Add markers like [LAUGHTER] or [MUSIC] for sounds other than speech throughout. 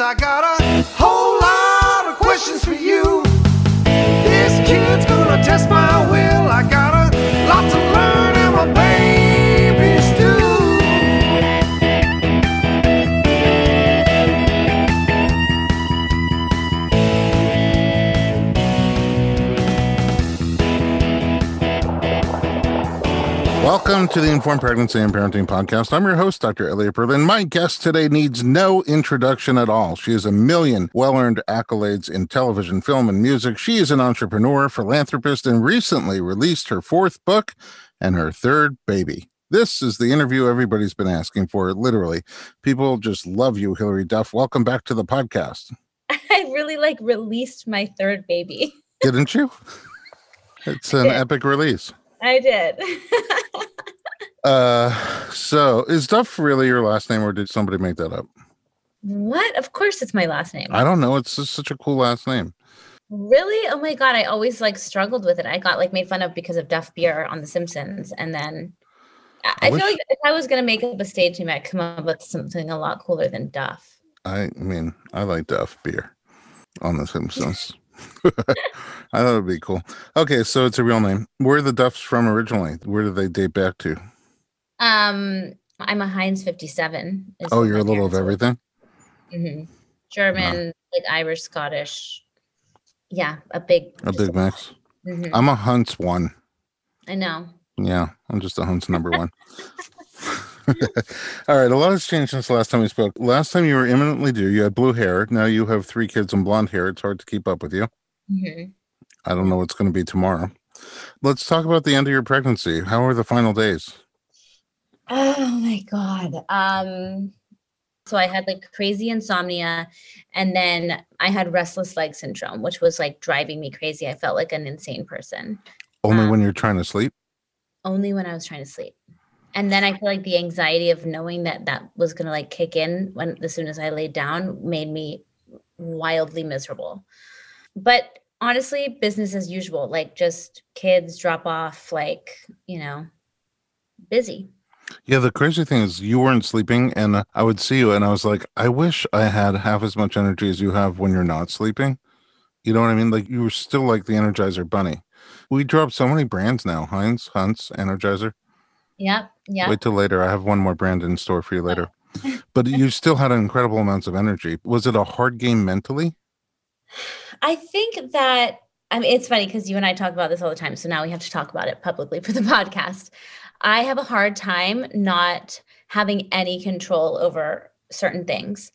I got Welcome to the Informed Pregnancy and Parenting Podcast. I'm your host, Dr. Elliot Berlin. My guest today needs no introduction at all. She has a million well earned accolades in television, film, and music. She is an entrepreneur, philanthropist, and recently released her fourth book and her third baby. This is the interview everybody's been asking for. Literally, people just love you, Hilary Duff. Welcome back to the podcast. [LAUGHS] I really like released my third baby. Didn't you? [LAUGHS] It's an epic release. I did. [LAUGHS] Uh, so is Duff really your last name, or did somebody make that up? what? Of course it's my last name. I don't know. It's just such a cool last name. Really? Oh my god, I always like struggled with it. I got like made fun of because of Duff Beer on The Simpsons, and then I, I I feel wish- like if I was gonna make up a stage name, I'd come up with something a lot cooler than Duff. I mean, I like Duff beer on The Simpsons. [LAUGHS] I thought it'd be cool. Okay, so it's a real name. Where are the Duffs from originally? Where do they date back to? Um, I'm a Heinz 57. is Oh, you're a little of everything. Mhm. German, like Irish, Scottish. Yeah, a big. A big mix. Mhm. I'm a Hunts one. I know. Yeah, I'm just a Hunts number one. [LAUGHS] [LAUGHS] All right, a lot has changed since the last time we spoke. Last time you were imminently due, you had blue hair. Now you have three kids and blonde hair. It's hard to keep up with you. I don't know what's going to be tomorrow. Let's talk about the end of your pregnancy. How are the final days? Oh my god. Um so I had like crazy insomnia and then I had restless leg syndrome which was like driving me crazy. I felt like an insane person Only Um, when you're trying to sleep? only when I was trying to sleep. And then I feel like the anxiety of knowing that that was going to like kick in when as soon as I laid down made me wildly miserable. But honestly, business as usual, like just kids drop off like, you know, busy. Yeah, the crazy thing is you weren't sleeping, and I would see you, and I was like, I wish I had half as much energy as you have when you're not sleeping. You know what I mean? Like you were still like the Energizer Bunny. We dropped so many brands now: Heinz, Hunts, Energizer. Yep. Yep. Wait till later. I have one more brand in store for you later. but you still had incredible amounts of energy. Was it a hard game mentally? I think that I mean it's funny because you and I talk about this all the time. So now we have to talk about it publicly for the [LAUGHS] podcast. I have a hard time not having any control over certain things.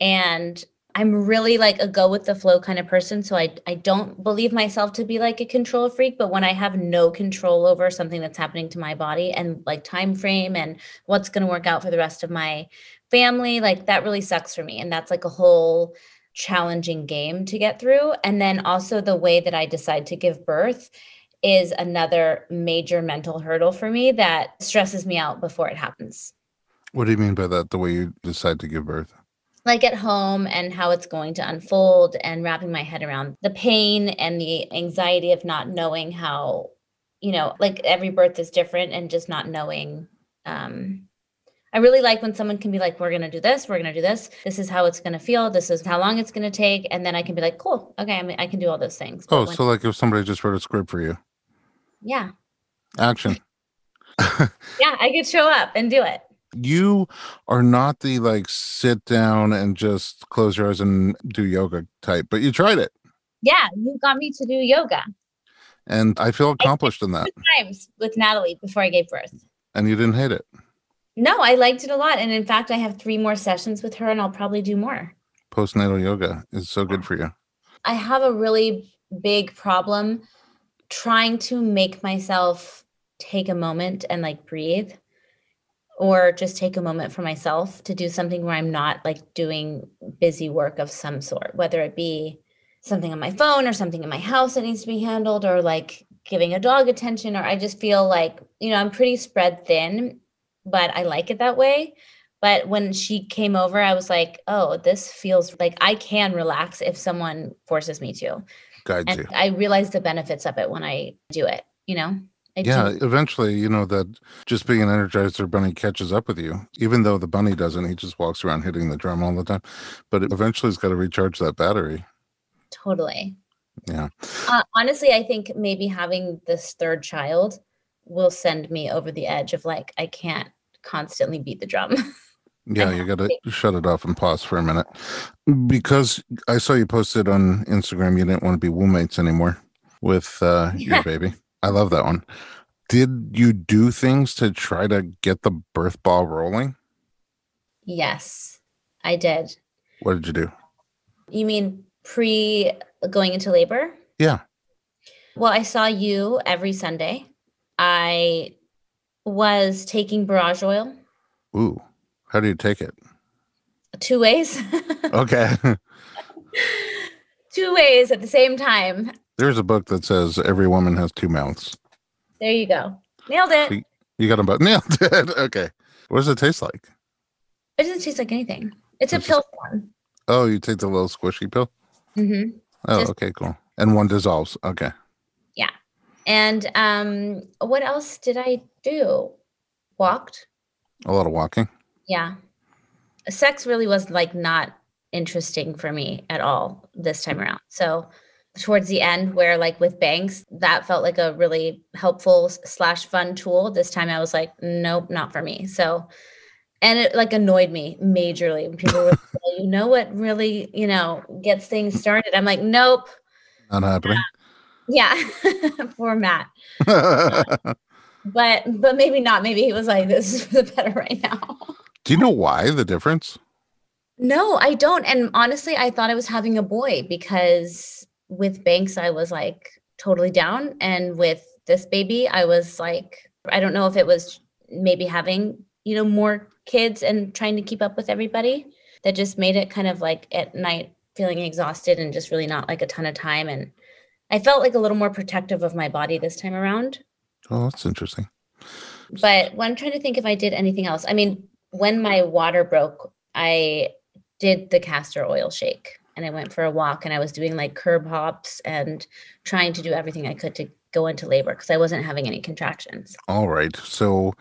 And I'm really like a go with the flow kind of person. So I I don't believe myself to be like a control freak, but when I have no control over something that's happening to my body and like time frame and what's going to work out for the rest of my family, like that really sucks for me. And that's like a whole challenging game to get through. And then also the way that I decide to give birth is another major mental hurdle for me that stresses me out before it happens. What do you mean by that? The way you decide to give birth? Like at home and how it's going to unfold and wrapping my head around the pain and the anxiety of not knowing how, you know, like every birth is different and just not knowing um I really like when someone can be like, we're going to do this, we're going to do this. This is how it's going to feel. This is how long it's going to take. And then I can be like, cool. Okay. I mean, I can do all those things. But Oh, when- so like if somebody just wrote a script for you, yeah. action. [LAUGHS] [LAUGHS] Yeah. I could show up and do it. You are not the like sit down and just close your eyes and do yoga type, but you tried it. Yeah, you got me to do yoga And I feel accomplished in that. times with Natalie before I gave birth. And you didn't hate it. No, I liked it a lot. And in fact, I have three more sessions with her and I'll probably do more. Postnatal yoga is so good for you. I have a really big problem trying to make myself take a moment and like breathe or just take a moment for myself to do something where I'm not like doing busy work of some sort, whether it be something on my phone or something in my house that needs to be handled or like giving a dog attention or I just feel like, you know, I'm pretty spread thin, but I like it that way. But when she came over, I was like, oh, this feels like I can relax if someone forces me to. Guides And you. I realize the benefits of it when I do it, you know? I do- Yeah, eventually, you know, that just being an energizer bunny catches up with you. Even though the bunny doesn't, he just walks around hitting the drum all the time. But eventually, he's got to recharge that battery. totally. Yeah. Uh, honestly, I think maybe having this third child will send me over the edge of like, I can't constantly beat the drum. [LAUGHS] Yeah, you got to shut it off and pause for a minute. Because I saw you posted on Instagram you didn't want to be wombmates anymore with uh, your [LAUGHS] baby. I love that one. Did you do things to try to get the birth ball rolling? yes, I did. What did you do? You mean pre going into labor? Yeah. Well, I saw you every Sunday. I was taking borage oil Ooh, how do you take it? two ways, [LAUGHS] Okay. [LAUGHS] two ways at the same time. There's a book that says every woman has two mouths. There you go. Nailed it. You got them both [LAUGHS] nailed it. Okay. What does it taste like? It doesn't taste like anything. It's a pill form. Oh, you take the little squishy pill? Mm-hmm. Oh, Just- okay, cool. And one dissolves. Okay. Yeah. And um, what else did I do? Walked. A lot of walking. Yeah. Sex really was like not interesting for me at all this time around. So towards the end where like with banks that felt like a really helpful slash fun tool. This time i was like nope not for me. So and it like annoyed me majorly when people were like, "Well, you know what really you know gets things started? I'm like nope. Not happening. yeah. [LAUGHS] Poor matt. [LAUGHS] But but maybe not. Maybe he was like this is for the better right now. Do you know why the difference? No, I don't. And honestly, I thought I was having a boy because with Banks, I was like totally down. And with this baby, I was like, I don't know if it was maybe having, you know, more kids and trying to keep up with everybody that just made it kind of like at night feeling exhausted and just really not like a ton of time. And I felt like a little more protective of my body this time around. Oh, that's interesting. But when I'm trying to think if I did anything else, I mean, when my water broke, I did the castor oil shake and I went for a walk and I was doing like curb hops and trying to do everything I could to go into labor because I wasn't having any contractions. All right. So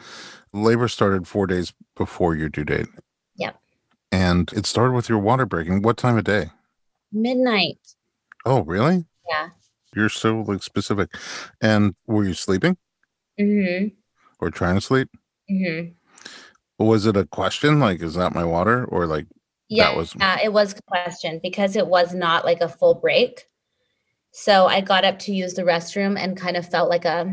labor started four days before your due date. Yep. And it started with your water breaking. What time of day? Midnight. Oh, really? Yeah. You're so like specific. And were you sleeping Mm-hmm. or trying to sleep? Mm-hmm. Was it a question like, is that my water? Or like, Yeah, was- uh, it was a question because it was not like a full break. So I got up to use the restroom and kind of felt like a,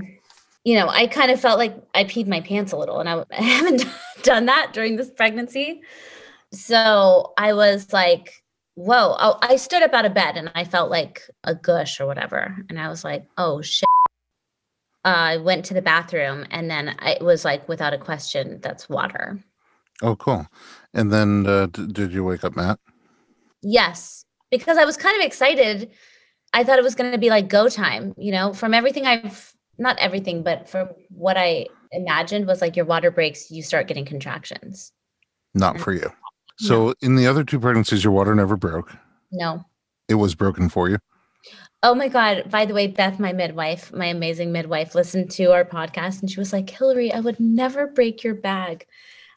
you know, I kind of felt like I peed my pants a little, and I, [LAUGHS] I haven't done that during this pregnancy. So I was like, whoa. Oh, I stood up out of bed and I felt like a gush or whatever. And I was like, oh shit. Uh, I went to the bathroom and then I, it was like, without a question, that's water. oh, cool. And then uh, d- did you wake up Matt? Yes, because I was kind of excited. I thought it was going to be like go time, you know, from everything I've not everything, but from what I imagined was like your water breaks, you start getting contractions. Not for you. So in the other two pregnancies, your water never broke. No. It was broken for you. Oh my God. By the way, Beth, my midwife, my amazing midwife, listened to our podcast and she was like, Hilary, I would never break your bag.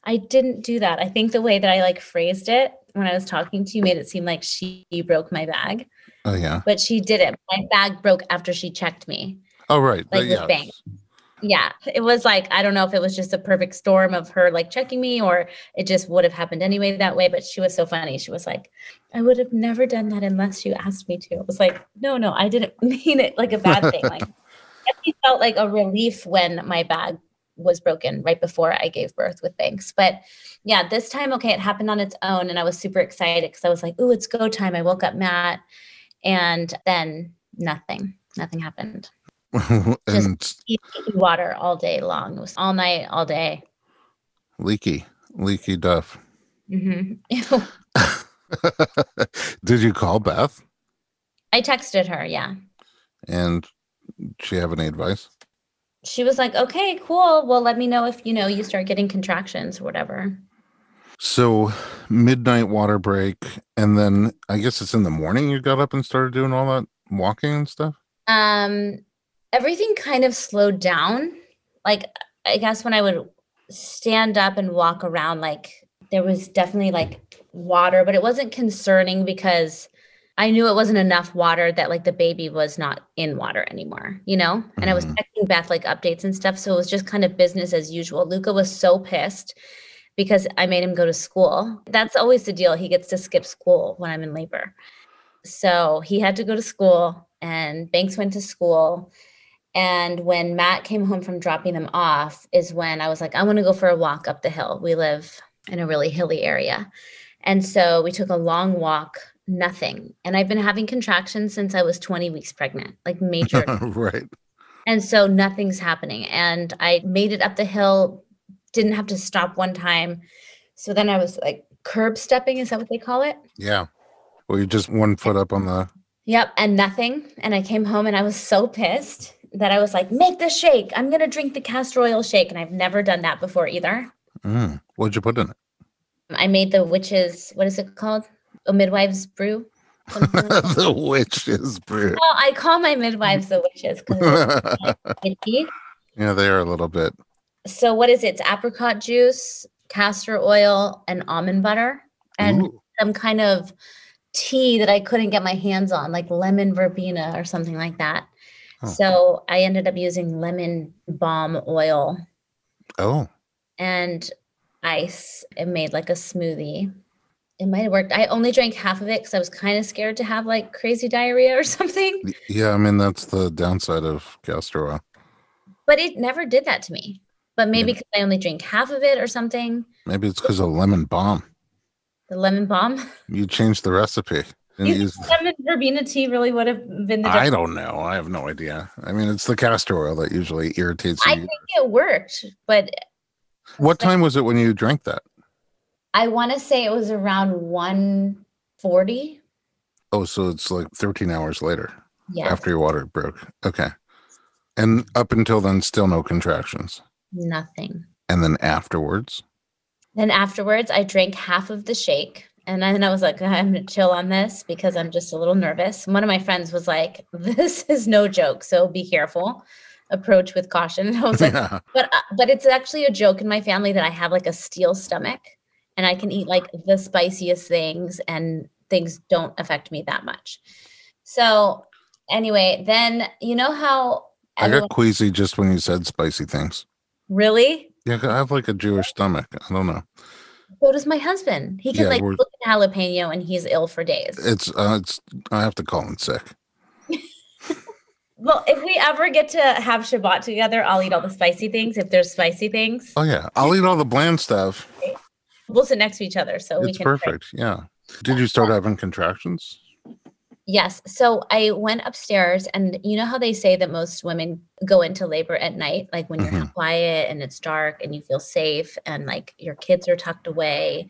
I didn't do that. I think the way that I like phrased it when I was talking to you made it seem like she broke my bag, Oh, yeah. but she didn't. My bag broke after she checked me. Oh, right. Like Uh, with bank. Yeah, it was like I don't know if it was just a perfect storm of her like checking me or it just would have happened anyway that way. But she was so funny. She was like, "I would have never done that unless you asked me to." It was like, "No, no, I didn't [LAUGHS] mean it like a bad thing." Like, [LAUGHS] it felt like a relief when my bag was broken right before I gave birth with Banks. But yeah, this time, okay, it happened on its own, and I was super excited because I was like, "Ooh, it's go time!" I woke up Matt, and then nothing, nothing happened [LAUGHS] and water all day long. It was all night, all day. Leaky, leaky Duff. Mm-hmm. [LAUGHS] [LAUGHS] Did you call Beth? I texted her, yeah. And she have any advice? She was like, "Okay, cool. Well, let me know if you know you start getting contractions or whatever." So, midnight water break, and then I guess it's in the morning. You got up and started doing all that walking and stuff. Um, everything kind of slowed down. Like, I guess when I would stand up and walk around, like, there was definitely like water, but it wasn't concerning because I knew it wasn't enough water that like the baby was not in water anymore, you know? And mm-hmm. I was mm-hmm. texting Beth like updates and stuff. So it was just kind of business as usual. Luca was so pissed because I made him go to school. That's always the deal. He gets to skip school when I'm in labor. So he had to go to school and Banks went to school and when Matt came home from dropping them off, is when I was like, I want to go for a walk up the hill. We live in a really hilly area. And so we took a long walk, nothing. And I've been having contractions since I was 20 weeks pregnant, like major. [LAUGHS] right. And so nothing's happening. And I made it up the hill, didn't have to stop one time. So then I was like curb stepping, is that what they call it? Yeah. Well, you just one foot up on the. Yep. And nothing. And I came home and I was so pissed that I was like, make the shake. I'm going to drink the castor oil shake. And I've never done that before either. Mm. What'd you put in it? I made the witch's, what is it called? A midwife's brew. [LAUGHS] the witch's brew. Well, I call my midwives the witches [LAUGHS] yeah, they are a little bit. So what is it? It's apricot juice, castor oil, and almond butter, and Ooh. some kind of tea that I couldn't get my hands on, like lemon verbena or something like that. Oh. So I ended up using lemon balm oil. Oh. And ice. It made like a smoothie. It might have worked. I only drank half of it because I was kind of scared to have like crazy diarrhea or [LAUGHS] something. Yeah, I mean that's the downside of castor oil. But it never did that to me. But maybe because I only drink half of it or something. Maybe it's because of lemon balm. The lemon balm. [LAUGHS] You changed the recipe. You use lemon verbena tea really would have been the? I don't know. I have no idea. I mean, it's the castor oil that usually irritates you. I think it worked, but what time was it when you drank that? I want to say it was around 140. Oh, so it's like 13 hours later. Yeah. After your water broke. Okay. And up until then, still no contractions. Nothing. And then afterwards? Then afterwards, I drank half of the shake and then I was like, I'm gonna chill on this because I'm just a little nervous. One of my friends was like, [LAUGHS] This is no joke, so be careful. Approach with caution. And [LAUGHS] I was like, yeah. [LAUGHS] but uh, but it's actually a joke in my family that I have like a steel stomach and I can eat like the spiciest things and things don't affect me that much. So anyway, then you know how I got queasy just when you said spicy things. Really? Yeah, I have like a Jewish stomach. I don't know. So does my husband. He can yeah, like look at jalapeno and he's ill for days. It's uh, it's. I have to call him sick. [LAUGHS] well, if we ever get to have Shabbat together, I'll eat all the spicy things. If there's spicy things. Oh yeah, I'll eat all the bland stuff. We'll sit next to each other, so it's we can. perfect. Pray. Yeah. Did you start having contractions? Yes. So I went upstairs, and you know how they say that most women go into labor at night, like when you're mm-hmm. quiet and it's dark and you feel safe and like your kids are tucked away.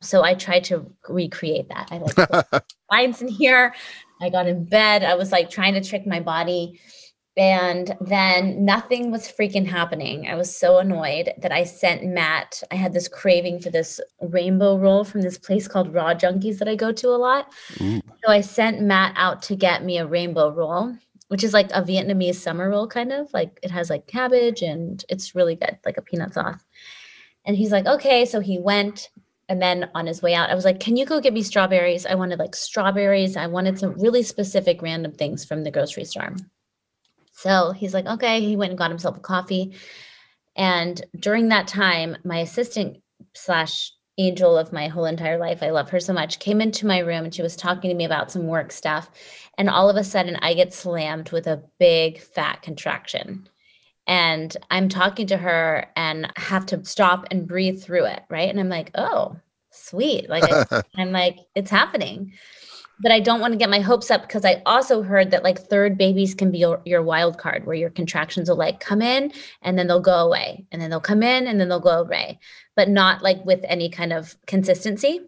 So I tried to recreate that. I like [LAUGHS] lines in here. I got in bed. I was like trying to trick my body and then nothing was freaking happening. I was so annoyed that I sent Matt. I had this craving for this rainbow roll from this place called Raw Junkies that I go to a lot. Ooh. So I sent Matt out to get me a rainbow roll, which is like a Vietnamese summer roll, kind of like it has like cabbage and it's really good, like a peanut sauce. And he's like, okay. So he went. And then on his way out, I was like, can you go get me strawberries? I wanted like strawberries. I wanted some really specific random things from the grocery store. So he's like, okay. He went and got himself a coffee. And during that time, my assistant slash angel of my whole entire life, I love her so much, came into my room and she was talking to me about some work stuff. And all of a sudden, I get slammed with a big fat contraction. And I'm talking to her and have to stop and breathe through it. Right. And I'm like, oh, sweet. Like, I, [LAUGHS] I'm like, it's happening but I don't want to get my hopes up because I also heard that like third babies can be your, your, wild card where your contractions will like come in and then they'll go away and then they'll come in and then they'll go away, but not like with any kind of consistency.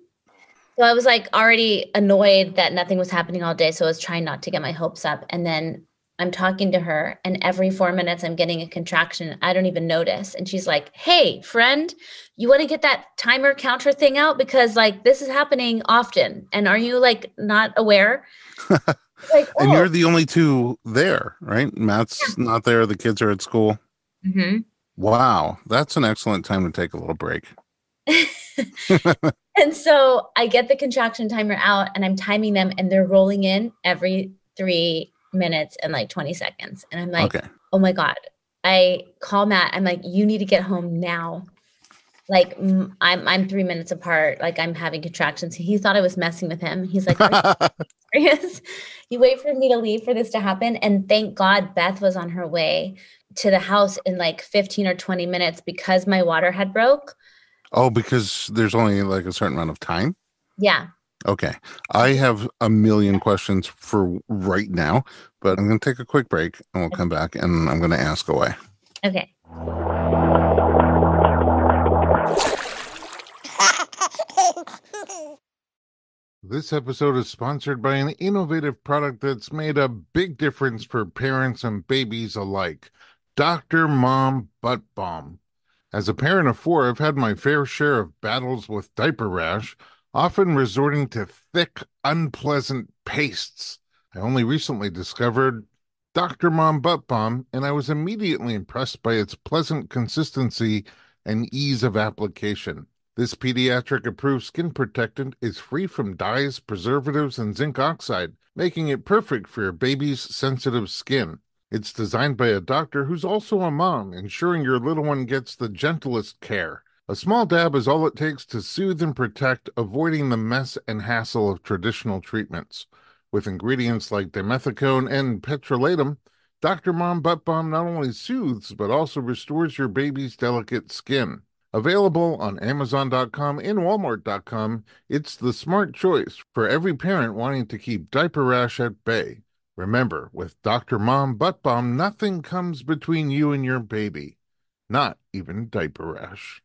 So I was like already annoyed that nothing was happening all day. So I was trying not to get my hopes up. And then I'm talking to her, and every four minutes I'm getting a contraction. I don't even notice. And she's like, Hey, friend, you want to get that timer counter thing out? Because like this is happening often. And are you like not aware? [LAUGHS] like, oh. And you're the only two there, right? Matt's yeah. not there. The kids are at school. Mm-hmm. Wow. That's an excellent time to take a little break. [LAUGHS] and so I get the contraction timer out and I'm timing them, and they're rolling in every three minutes and like 20 seconds. And I'm like, okay. oh my God. I call Matt. I'm like, you need to get home now. Like I'm I'm three minutes apart. Like I'm having contractions. He thought I was messing with him. He's like, [LAUGHS] serious? you wait for me to leave for this to happen. And thank God Beth was on her way to the house in like 15 or 20 minutes because my water had broke. Oh, because there's only like a certain amount of time? Yeah. Okay. I have a million questions for right now, but I'm going to take a quick break and we'll come back and I'm going to ask away. Okay. [LAUGHS] This episode is sponsored by an innovative product that's made a big difference for parents and babies alike Dr. Mom Butt Balm. As a parent of four, I've had my fair share of battles with diaper rash often resorting to thick, unpleasant pastes. I only recently discovered Dr. Mom Butt Balm, and I was immediately impressed by its pleasant consistency and ease of application. This pediatric approved skin protectant is free from dyes, preservatives, and zinc oxide, making it perfect for your baby's sensitive skin. It's designed by a doctor who's also a mom, ensuring your little one gets the gentlest care. A small dab is all it takes to soothe and protect, avoiding the mess and hassle of traditional treatments. With ingredients like dimethicone and petrolatum, Dr. Mom Butt Balm not only soothes but also restores your baby's delicate skin. Available on Amazon.com and Walmart.com, it's the smart choice for every parent wanting to keep diaper rash at bay. Remember, with Dr. Mom Butt Balm, nothing comes between you and your baby, not even diaper rash.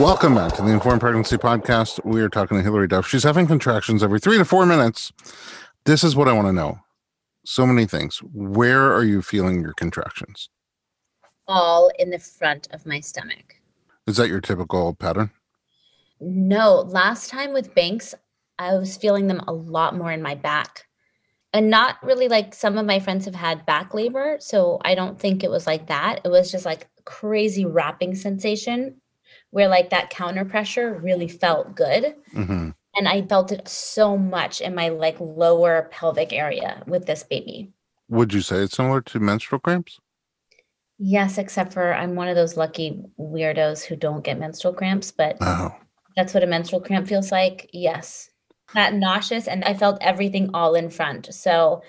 Welcome back to the Informed Pregnancy Podcast. We are talking to Hilary Duff. She's having contractions every three to four minutes. This is what I want to know. So many things. Where are you feeling your contractions? All in the front of my stomach. Is that your typical pattern? No. Last time with Banks, I was feeling them a lot more in my back. And not really like some of my friends have had back labor. So I don't think it was like that. It was just like crazy wrapping sensation where like that counter pressure really felt good. Mm-hmm. And I felt it so much in my like lower pelvic area with this baby. Would you say it's similar to menstrual cramps? Yes, except for I'm one of those lucky weirdos who don't get menstrual cramps, but oh. that's what a menstrual cramp feels like. Yes. That nauseous and I felt everything all in front. So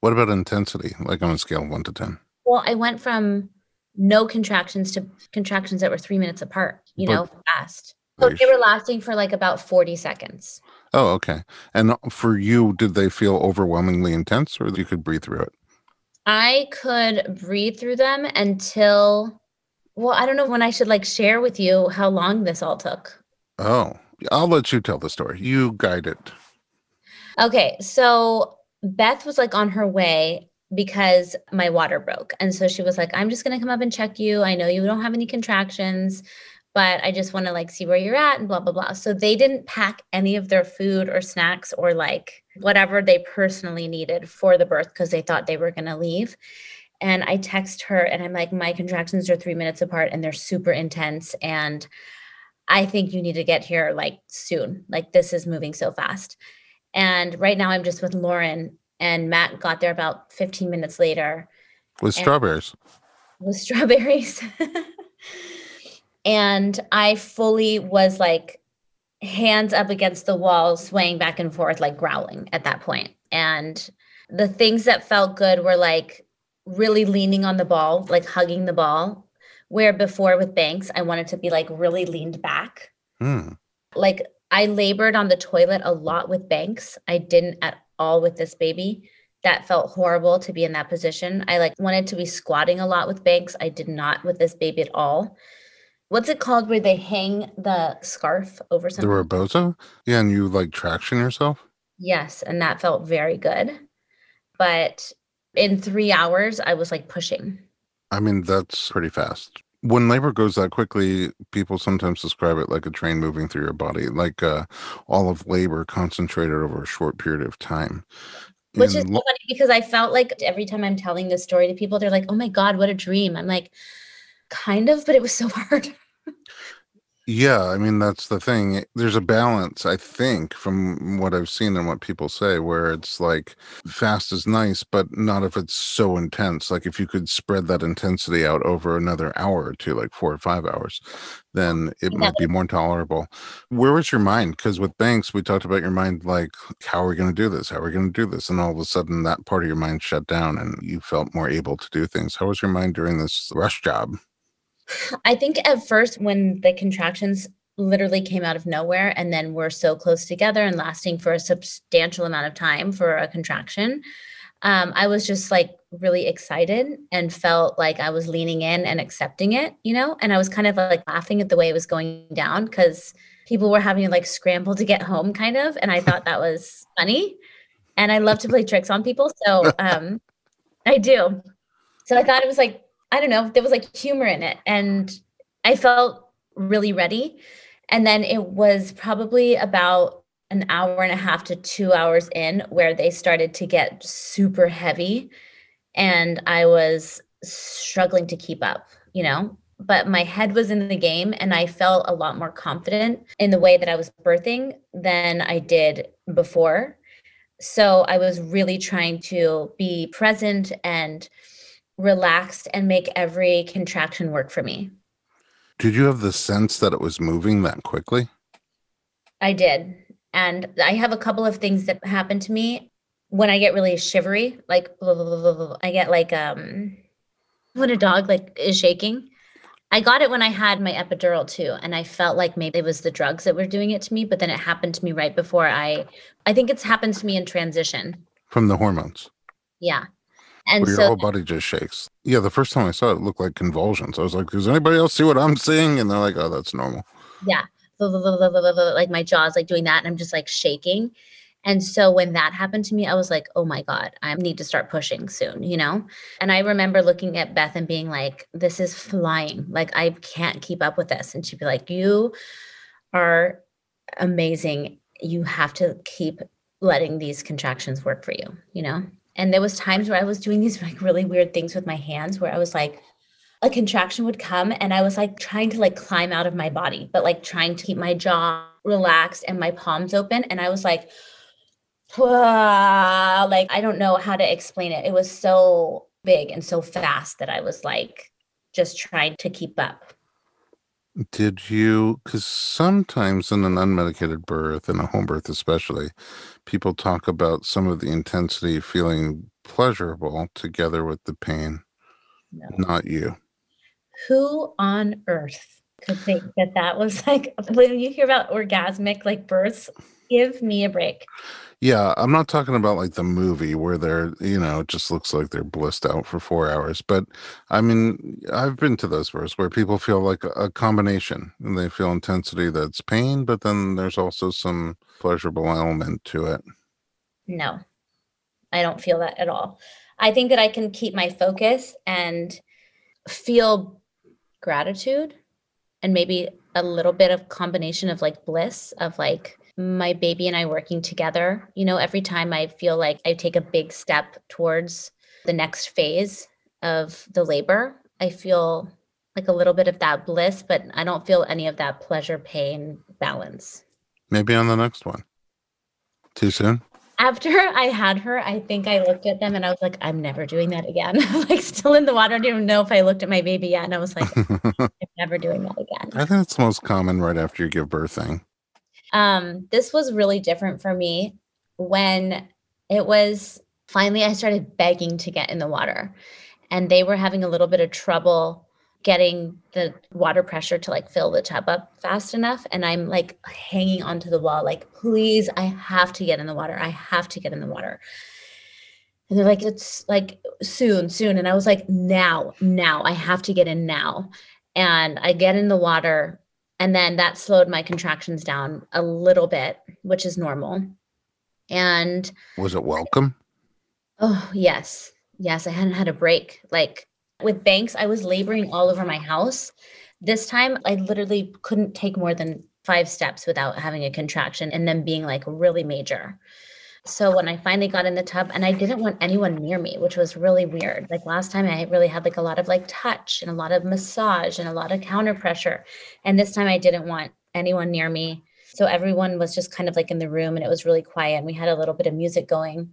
what about intensity? Like on a scale of one to ten? Well, I went from no contractions to contractions that were three minutes apart, you but, know, fast. So they were lasting for like about 40 seconds. Oh, okay. And for you, did they feel overwhelmingly intense or you could breathe through it? I could breathe through them until, well, I don't know when I should like share with you how long this all took. Oh, I'll let you tell the story. You guide it. Okay. So Beth was like on her way because my water broke. And so she was like, I'm just going to come up and check you. I know you don't have any contractions, but I just want to like see where you're at and blah, blah, blah. So they didn't pack any of their food or snacks or like whatever they personally needed for the birth because they thought they were going to leave. And I text her and I'm like, my contractions are three minutes apart and they're super intense. And I think you need to get here like soon. Like this is moving so fast. And right now I'm just with Lauren and Matt got there about 15 minutes later with strawberries. With strawberries. [LAUGHS] and I fully was like hands up against the wall, swaying back and forth, like growling at that point. And the things that felt good were like really leaning on the ball, like hugging the ball. Where before with Banks, I wanted to be like really leaned back. Hmm. Like I labored on the toilet a lot with Banks. I didn't at all with this baby. That felt horrible to be in that position. I like wanted to be squatting a lot with Banks. I did not with this baby at all. What's it called where they hang the scarf over something? The rebozo? Yeah, and you like traction yourself? Yes, and that felt very good. But in three hours, I was like pushing. I mean, that's pretty fast. When labor goes that quickly, people sometimes describe it like a train moving through your body, like uh, all of labor concentrated over a short period of time. Which and is lo- funny because I felt like every time I'm telling this story to people, they're like, oh my God, what a dream. I'm like, kind of, but it was so [LAUGHS] hard. Yeah, I mean that's the thing. There's a balance, I think, from what I've seen and what people say, where it's like fast is nice, but not if it's so intense. Like if you could spread that intensity out over another hour or two, like four or five hours, then it might be more tolerable. Where was your mind? Because with Banks, we talked about your mind, like how are we going to do this? How are we going to do this? And all of a sudden, that part of your mind shut down, and you felt more able to do things. How was your mind during this rush job? I think at first, when the contractions literally came out of nowhere and then were so close together and lasting for a substantial amount of time for a contraction, um, I was just like really excited and felt like I was leaning in and accepting it, you know? And I was kind of like laughing at the way it was going down because people were having to like scramble to get home, kind of. And I thought that was funny. And I love to play tricks on people. So [LAUGHS] um, I do. So I thought it was like I don't know, there was like humor in it. And I felt really ready. And then it was probably about an hour and a half to two hours in where they started to get super heavy. And I was struggling to keep up, you know? But my head was in the game and I felt a lot more confident in the way that I was birthing than I did before. So I was really trying to be present and relaxed and make every contraction work for me. Did you have the sense that it was moving that quickly? I did. And I have a couple of things that happen to me when I get really shivery, like blah, blah, blah, I get like um when a dog like is shaking. I got it when I had my epidural too, and I felt like maybe it was the drugs that were doing it to me, but then it happened to me right before I I think it's happened to me in transition. From the hormones. Yeah. And Where your so, whole body just shakes. Yeah, the first time I saw it, it looked like convulsions. I was like, "Does anybody else see what I'm seeing?" And they're like, "Oh, that's normal." Yeah, like my jaw's like doing that, and I'm just like shaking. And so when that happened to me, I was like, oh my God, I need to start pushing soon, you know? And I remember looking at Beth and being like, this is flying. Like, I can't keep up with this. And she'd be like, you are amazing. You have to keep letting these contractions work for you, you know? And there was times where I was doing these like really weird things with my hands where I was like, a contraction would come and I was like trying to like climb out of my body, but like trying to keep my jaw relaxed and my palms open. And I was like, like I don't know how to explain it. It was so big and so fast that I was like just trying to keep up. Did you, because sometimes in an unmedicated birth, in a home birth especially, people talk about some of the intensity feeling pleasurable together with the pain. No. Not you. Who on earth could think that that was like, when you hear about orgasmic like births, give me a break. Yeah, I'm not talking about like the movie where they're, you know, it just looks like they're blissed out for four hours. But I mean, I've been to those births where people feel like a combination and they feel intensity that's pain, but then there's also some pleasurable element to it. No, I don't feel that at all. I think that I can keep my focus and feel gratitude and maybe a little bit of combination of like bliss of like my baby and I working together. You know, every time I feel like I take a big step towards the next phase of the labor, I feel like a little bit of that bliss, but I don't feel any of that pleasure pain balance. Maybe on the next one. Too soon? After I had her, I think I looked at them and I was like, I'm never doing that again. [LAUGHS] like still in the water. I didn't even know if I looked at my baby yet. And I was like, [LAUGHS] I'm never doing that again. I think it's the most common right after you give birth thing. Um, this was really different for me when it was finally I started begging to get in the water. And they were having a little bit of trouble getting the water pressure to like fill the tub up fast enough and i'm like hanging onto the wall like please i have to get in the water. I have to get in the water. And they're like it's like soon soon. And i was like now now. I have to get in now. And i get in the water and then that slowed my contractions down a little bit which is normal and Was it welcome? Oh, yes. Yes, I hadn't had a break. Like with banks, I was laboring all over my house. This time, I literally couldn't take more than five steps without having a contraction and then being like really major. So when I finally got in the tub, and I didn't want anyone near me, which was really weird. Like last time, I really had like a lot of like touch and a lot of massage and a lot of counter pressure. And this time, I didn't want anyone near me. So everyone was just kind of like in the room and it was really quiet. And we had a little bit of music going.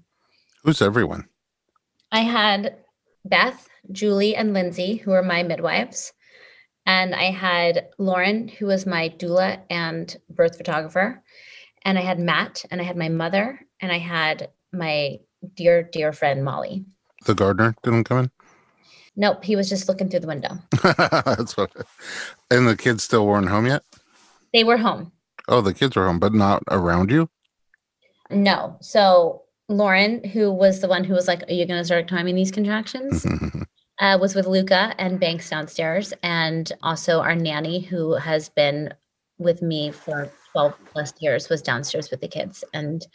Who's everyone? I had Beth, Julie, and Lindsay, who were my midwives. And I had Lauren, who was my doula and birth photographer. And I had Matt, and I had my mother, and I had my dear, dear friend Molly. The gardener didn't come in? Nope, he was just looking through the window. [LAUGHS] That's what. And the kids still weren't home yet? They were home. Oh, the kids were home, but not around you? No. So Lauren, who was the one who was like, Are you going to start timing these contractions? [LAUGHS] uh, was with Luca and Banks downstairs, and also our nanny, who has been with me for 12 plus years, was downstairs with the kids. And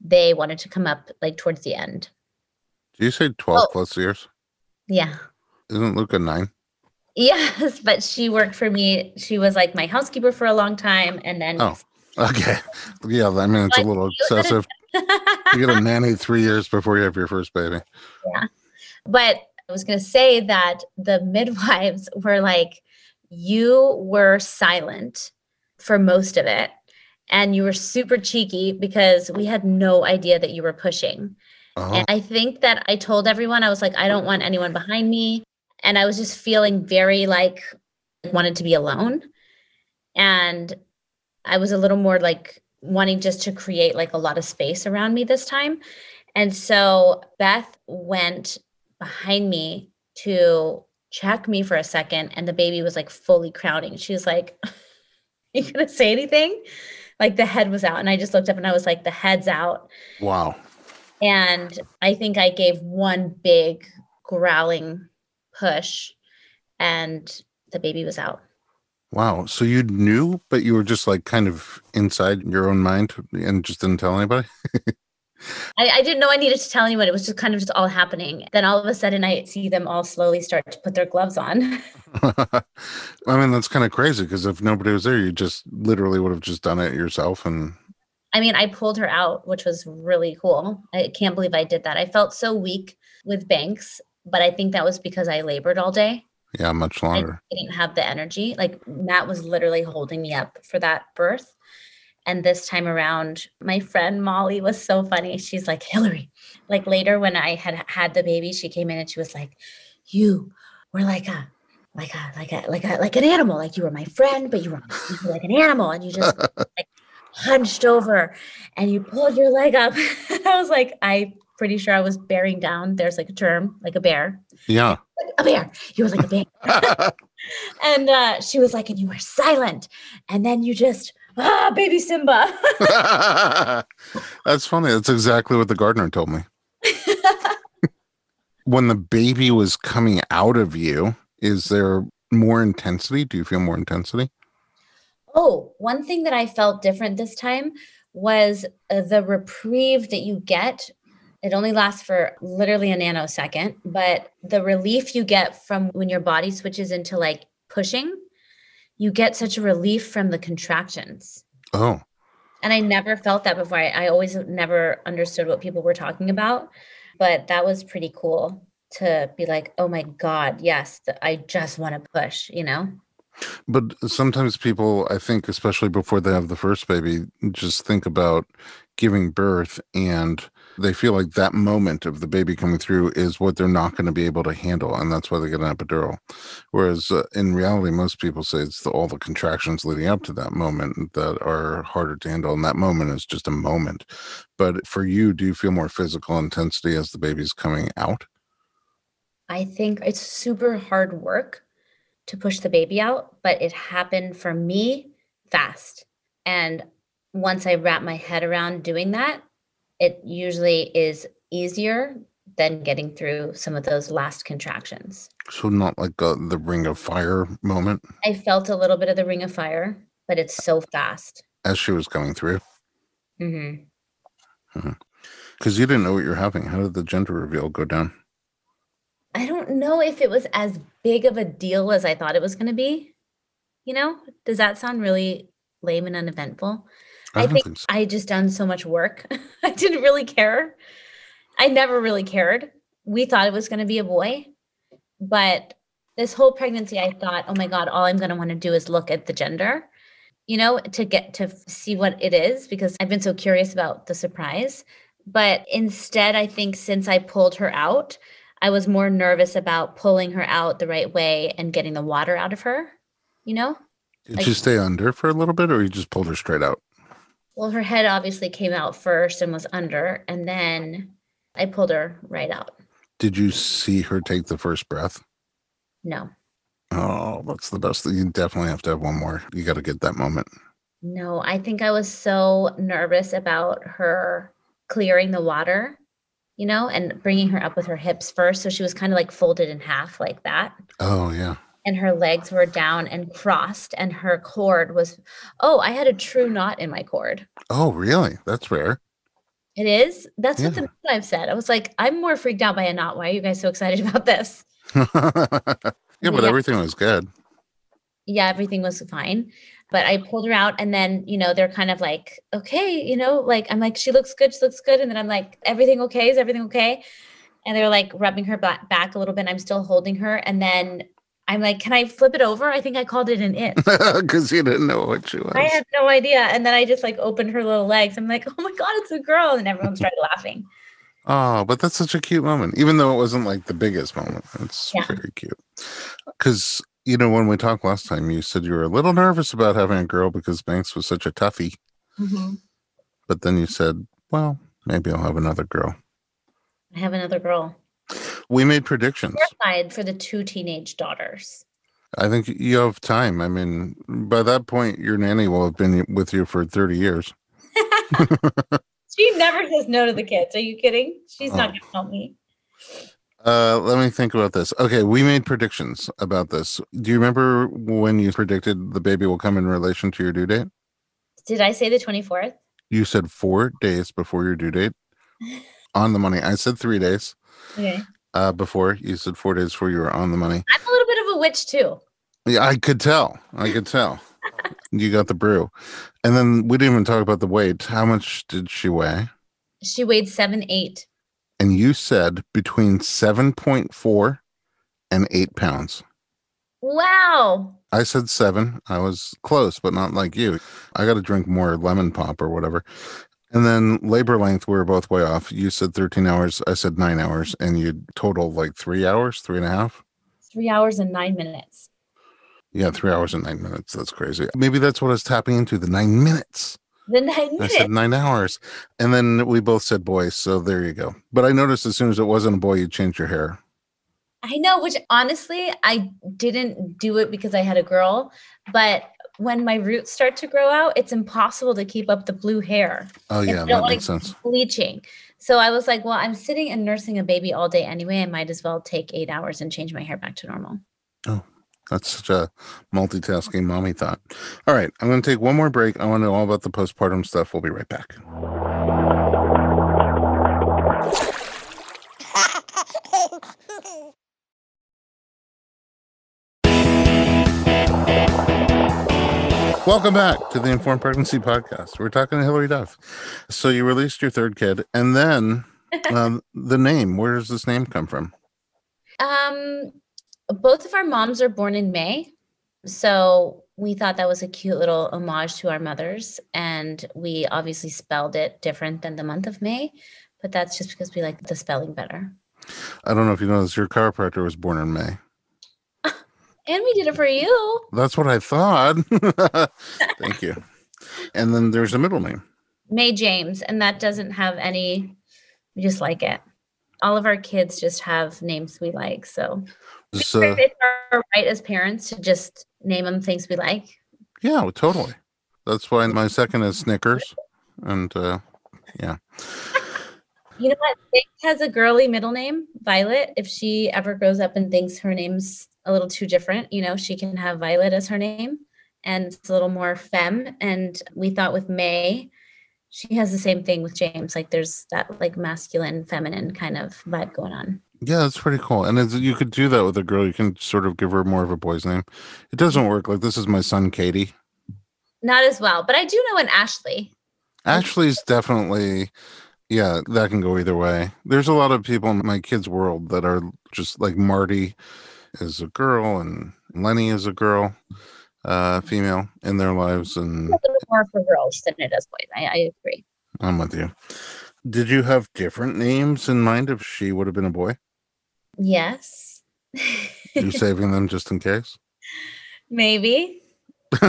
they wanted to come up like towards the end. Do you say 12 Oh. plus years? Yeah. Isn't Luca nine? Yes, but she worked for me. She was like my housekeeper for a long time. And then Oh. Okay. Yeah, I mean, it's a little excessive. You get a nanny three years before you have your first baby. Yeah. But I was going to say that the [LAUGHS] midwives were like, you were silent for most of it. And you were super cheeky because we had no idea that you were pushing. Oh, And I think that I told everyone, I was like, I don't want anyone behind me. And I was just feeling very like wanted to be alone. And I was a little more like wanting just to create like a lot of space around me this time. And so Beth went behind me to check me for a second. And the baby was like fully crowning. She was like, [LAUGHS] You gonna say anything? Like the head was out. And I just looked up and I was like, The head's out. wow. And I think I gave one big growling push and the baby was out. Wow. So you knew, but you were just like kind of inside your own mind and just didn't tell anybody? [LAUGHS] I, I didn't know I needed to tell anyone. It was just kind of just all happening. Then all of a sudden, I see them all slowly start to put their gloves on. [LAUGHS] I mean, that's kind of crazy because if nobody was there, you just literally would have just done it yourself. And I mean, I pulled her out, which was really cool. I can't believe I did that. I felt so weak with Banks, but I think that was because I labored all day. yeah, much longer. I didn't have the energy. Like Matt was literally holding me up for that birth. And this time around, my friend Molly was so funny. She's like, Hilary, like later when I had had the baby, she came in and she was like, you were like a, like a, like a, like a, like an animal. Like you were my friend, but you were, you were like an animal. And you just [LAUGHS] like hunched over and you pulled your leg up. [LAUGHS] I was like, I pretty sure I was bearing down. There's like a term, like a bear, Yeah. like a bear. You were like a bear. [LAUGHS] And uh, she was like, and you were silent. And then you just, ah, baby Simba. [LAUGHS] That's funny. That's exactly what the gardener told me. [LAUGHS] when the baby was coming out of you, is there more intensity? Do you feel more intensity? oh, one thing that I felt different this time was uh, the reprieve that you get It only lasts for literally a nanosecond, but the relief you get from when your body switches into like pushing, you get such a relief from the contractions. Oh, And I never felt that before. I, I always never understood what people were talking about, but that was pretty cool to be like, oh my God, yes, I just want to push, you know? but sometimes people, I think, especially before they have the first baby, just think about giving birth and they feel like that moment of the baby coming through is what they're not going to be able to handle. And that's why they get an epidural. Whereas uh, in reality, most people say it's the, all the contractions leading up to that moment that are harder to handle. And that moment is just a moment. But for you, do you feel more physical intensity as the baby's coming out? I think it's super hard work to push the baby out, but it happened for me fast. And once I wrap my head around doing that, it usually is easier than getting through some of those last contractions. So, not like uh, the ring of fire moment I felt a little bit of the ring of fire, but it's so fast. as she was coming through. hmm Because you didn't know what you're having. How did the gender reveal go down? I don't know if it was as big of a deal as I thought it was going to be. You know, does that sound really lame and uneventful? I, I think think so. I just done so much work. [LAUGHS] I didn't really care. I never really cared. We thought it was going to be a boy, but this whole pregnancy, I thought, oh my God, all I'm going to want to do is look at the gender, you know, to get to see what it is because I've been so curious about the surprise. But instead, I think since I pulled her out, I was more nervous about pulling her out the right way and getting the water out of her, you know? Did like- you stay under for a little bit or you just pulled her straight out? Well, her head obviously came out first and was under, and then I pulled her right out. Did you see her take the first breath? No, Oh, that's the best. You definitely have to have one more. You got to get that moment. no, I think I was so nervous about her clearing the water, you know, and bringing her up with her hips first. So she was kind of like folded in half like that. Oh, yeah. And her legs were down and crossed, and her cord was, oh, I had a true knot in my cord. Oh, really? That's rare. It is. That's what Yeah. the midwife said. I was like, I'm more freaked out by a knot. Why are you guys so excited [LAUGHS] about this? [LAUGHS] yeah, but Yeah. everything was good. yeah, everything was fine. But I pulled her out, and then, you know, they're kind of like, okay, you know, like, I'm like, she looks good, she looks good. And then I'm like, everything okay? Is everything okay? And they're like rubbing her back, back a little bit. And I'm still holding her. And then I'm like, can I flip it over? I think I called it an it. [LAUGHS] Because you didn't know what she was. I had no idea. And then I just like opened her little legs. I'm like, oh my God, it's a girl. And everyone started laughing. Oh, but that's such a cute moment, even though it wasn't like the biggest moment. It's Yeah. very cute. Because, you know, when we talked last time, you said you were a little nervous about having a girl because Banks was such a toughie. Mm-hmm. But then you said, well, maybe I'll have another girl. I have another girl. We made predictions. Terrified for the two teenage daughters. I think you have time. I mean, by that point, your nanny will have been with you for 30 years. [LAUGHS] She never says no to the kids. Are you kidding? She's not Oh. going to help me. Uh, let me think about this. Okay, we made predictions about this. Do you remember when you predicted the baby will come in relation to your due date? Did I say the 24th? You said four days before your due date [LAUGHS] on the money. I said three days Okay. Uh, before. You said four days before you were on the money. I'm a little bit of a witch too. Yeah, I could tell. I could tell. [LAUGHS] you got the brew. And then we didn't even talk about the weight. How much did she weigh? She weighed seven, eight. And you said between 7.4 and eight pounds. Wow. I said seven. I was close, but not like you. I got to drink more lemon pop or whatever. And then labor length, we were both way off. You said 13 hours. I said nine hours. And you total like three hours, three and a half. Three hours and nine minutes. Yeah, three hours and nine minutes. That's crazy. Maybe that's what I was tapping into the nine minutes. The nine minutes. I said nine hours. And then we both said boy. So there you go. But I noticed as soon as it wasn't a boy, you changed your hair. I know, which honestly, I didn't do it because I had a girl. But when my roots start to grow out, it's impossible to keep up the blue hair. Oh, yeah, that makes sense. Bleaching. So I was like, well, I'm sitting and nursing a baby all day anyway. I might as well take eight hours and change my hair back to normal. Oh, that's such a multitasking mommy thought. All right, I'm going to take one more break. I want to know all about the postpartum stuff. We'll be right back. Welcome back to the Informed Pregnancy Podcast. We're talking to Hilary Duff. So you released your third kid, and then [LAUGHS] um, the name. Where does this name come from? Um, both of our moms are born in May. So we thought that was a cute little homage to our mothers. And we obviously spelled it different than the month of May, but that's just because we like the spelling better. I don't know if you know this. Your chiropractor was born in May. And we did it for you. That's what I thought. [LAUGHS] Thank you. And then there's a middle name. May James. And that doesn't have any, we just like it. All of our kids just have names we like. So So it's our right as parents to just name them things we like. yeah, well, totally. That's why my second is Snickers, and uh, yeah, You know what? Nick has a girly middle name, Violet. If she ever grows up and thinks her name's a little too different, you know, she can have Violet as her name and it's a little more femme. And we thought with May, she has the same thing with James. Like there's that like masculine, feminine kind of vibe going on. yeah, that's pretty cool. And you could do that with a girl. You can sort of give her more of a boy's name. It doesn't work. Like this is my son, Katie. Not as well, but I do know an Ashley. Ashley's definitely, yeah, that can go either way. There's a lot of people in my kids' world that are just like Marty is a girl and Lenny is a girl, uh, female in their lives, and more for girls than it is boys. I, I agree. I'm with you. Did you have different names in mind if she would have been a boy? Yes. You saving them just in case? [LAUGHS] Maybe. [LAUGHS]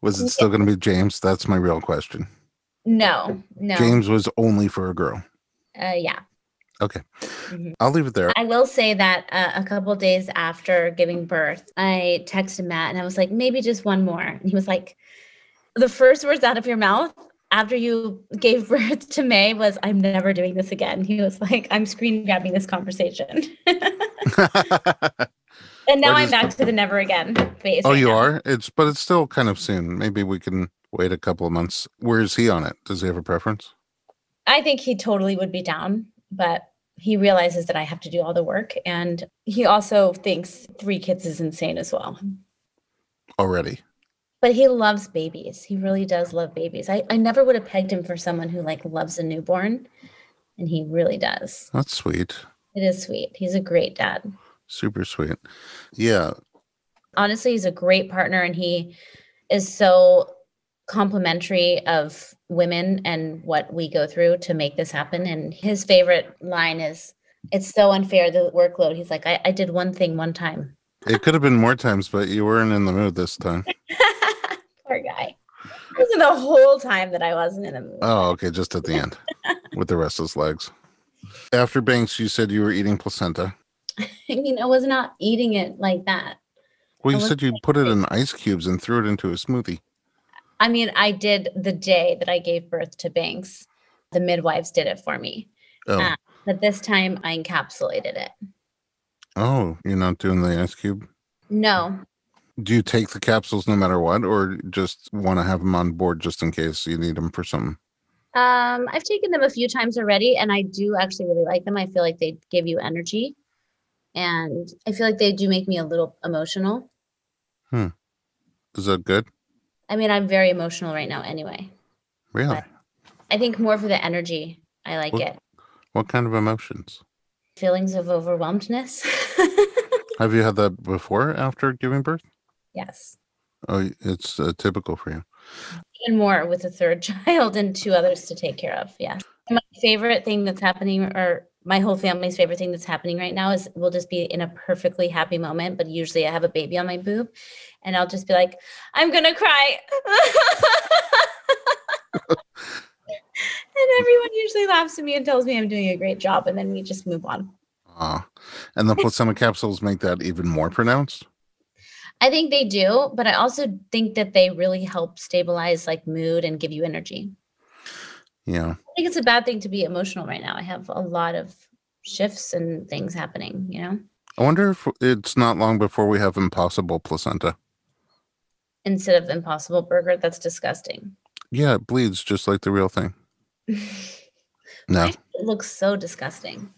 was it still going to be James? That's my real question. No, no. James was only for a girl. Uh, yeah. Okay. Mhm. I'll leave it there. I will say that uh, a couple days after giving birth, I texted Matt and I was like, maybe just one more. And he was like, the first words out of your mouth after you gave [LAUGHS] birth to May was, I'm never doing this again. He was like, I'm screen grabbing this conversation. [LAUGHS] and now I'm back to the never again phase. oh, right you now. are? It's but it's still kind of soon. Maybe we can wait a couple of months. Where is he on it? Does he have a preference? I think he totally would be down, but he realizes that I have to do all the work. And he also thinks three kids is insane as well. Already. But he loves babies. He really does love babies. I, I never would have pegged him for someone who like loves a newborn. And he really does. That's sweet. It is sweet. He's a great dad. Super sweet. Yeah. Honestly, he's a great partner and he is so complimentary of women and what we go through to make this happen. And his favorite line is, it's so unfair the workload. He's like, I, I did one thing one time. It could have been more times, but you weren't in the mood this time. [LAUGHS] Poor guy. It wasn't the whole time that I wasn't in the mood. Oh, okay. Just at the end [LAUGHS] with the restless legs. After Banks, you said you were eating placenta. [LAUGHS] I mean, I was not eating it like that. Well, you said you put it in ice cubes and threw it into a smoothie. I mean, I did the day that I gave birth to Banks. The midwives did it for me. Oh, Ah. But this time I encapsulated it. oh, you're not doing the ice cube. No, Do you take the capsules no matter what, or just want to have them on board just in case you need them for something? um, I've taken them a few times already, and I do actually really like them. I feel like they give you energy, and I feel like they do make me a little emotional. Hmm. Is that good? I mean, I'm very emotional right now anyway. Really? But- I think more for the energy. I like What- it. What kind of emotions? Feelings of overwhelmedness. [LAUGHS] Have you had that before after giving birth? yes. Oh, it's uh, typical for you. and more with a third [LAUGHS] child and two others to take care of. Yes. My favorite thing that's happening, or my whole family's favorite thing that's happening right now, is we'll just be in a perfectly happy moment. But usually I have a baby on my boob and I'll just be like, I'm going to cry. [LAUGHS] and everyone usually laughs at me and tells me I'm doing a great job. And then we just move on. Ah, and the placenta capsules make that even more pronounced. I think they do, but I also think that they really help stabilize like mood and give you energy. Yeah. I think it's a bad thing to be emotional right now. I have a lot of shifts and things happening, you know, I wonder if it's not long before we have impossible placenta. Instead of impossible burger. That's disgusting. Yeah, it bleeds just like the real thing. [LAUGHS] No, It looks so disgusting.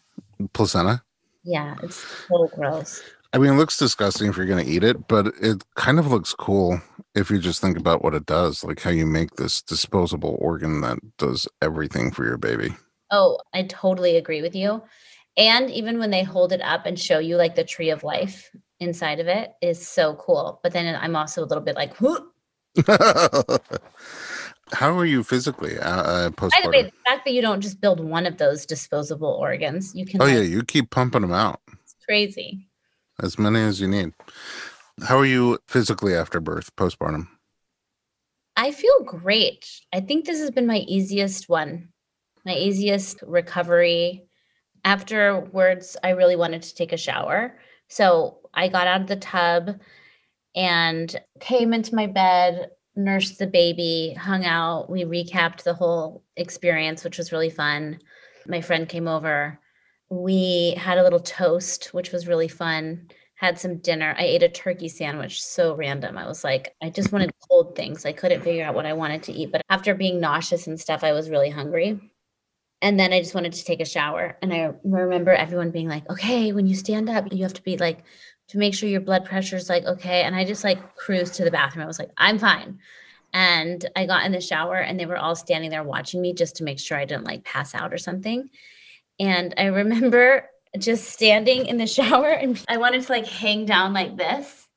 placenta. Yeah, it's so gross. I mean, it looks disgusting if you're going to eat it, but it kind of looks cool if you just think about what it does, like how you make this disposable organ that does everything for your baby. Oh, I totally agree with you. And even when they hold it up and show you like the tree of life inside of it is so cool. But then I'm also a little bit like, "Whoop." [LAUGHS] how are you physically uh, uh, by the way, the fact that you don't just build one of those disposable organs, you can. Oh like, yeah, you keep pumping them out It's crazy. as many as you need. How are you physically after birth, postpartum? I feel great. I think this has been my easiest one, my easiest recovery. Afterwards, I really wanted to take a shower. So I got out of the tub and came into my bed, nursed the baby, hung out. We recapped the whole experience, which was really fun. My friend came over. We had a little toast, which was really fun. Had some dinner. I ate a turkey sandwich, so random. I was like, I just wanted cold things. I couldn't figure out what I wanted to eat. But after being nauseous and stuff, I was really hungry. And then I just wanted to take a shower. And I remember everyone being like, okay, when you stand up, you have to be like, to make sure your blood pressure is like, okay. And I just like cruised to the bathroom. I was like, I'm fine. And I got in the shower and they were all standing there watching me just to make sure I didn't like pass out or something. And I [LAUGHS] remember just standing in the shower and [LAUGHS] I wanted to like hang down like this.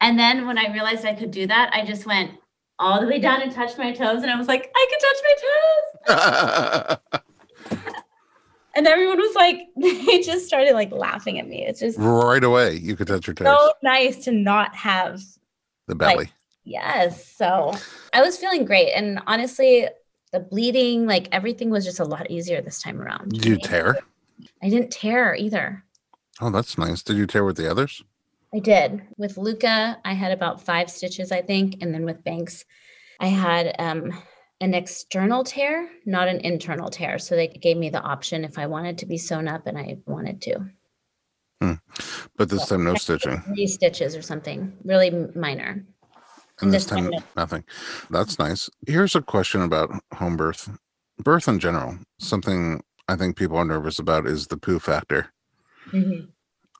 And then when I realized I could do that, I just went all the way down and touched my toes. And I was like, I can touch my toes. [LAUGHS] And everyone was like, [LAUGHS] they just started like laughing at me. It's just right away, you could touch your toes, so nice to not have the belly. Yes. So I was feeling great. And honestly, the bleeding, like everything was just a lot easier this time around. Did you tear? I didn't tear either. Oh, that's nice. Did you tear with the others? I did. With Luca, I had about five stitches, I think. And then with Banks, I had um, an external tear, not an internal tear. So they gave me the option if I wanted to be sewn up and I wanted to. But this time, no stitching. Three stitches or something, really minor. And this This time time, no. nothing. That's nice. Here's a question about home birth. Birth in general, something I think people are nervous about is the poo factor. Mhm.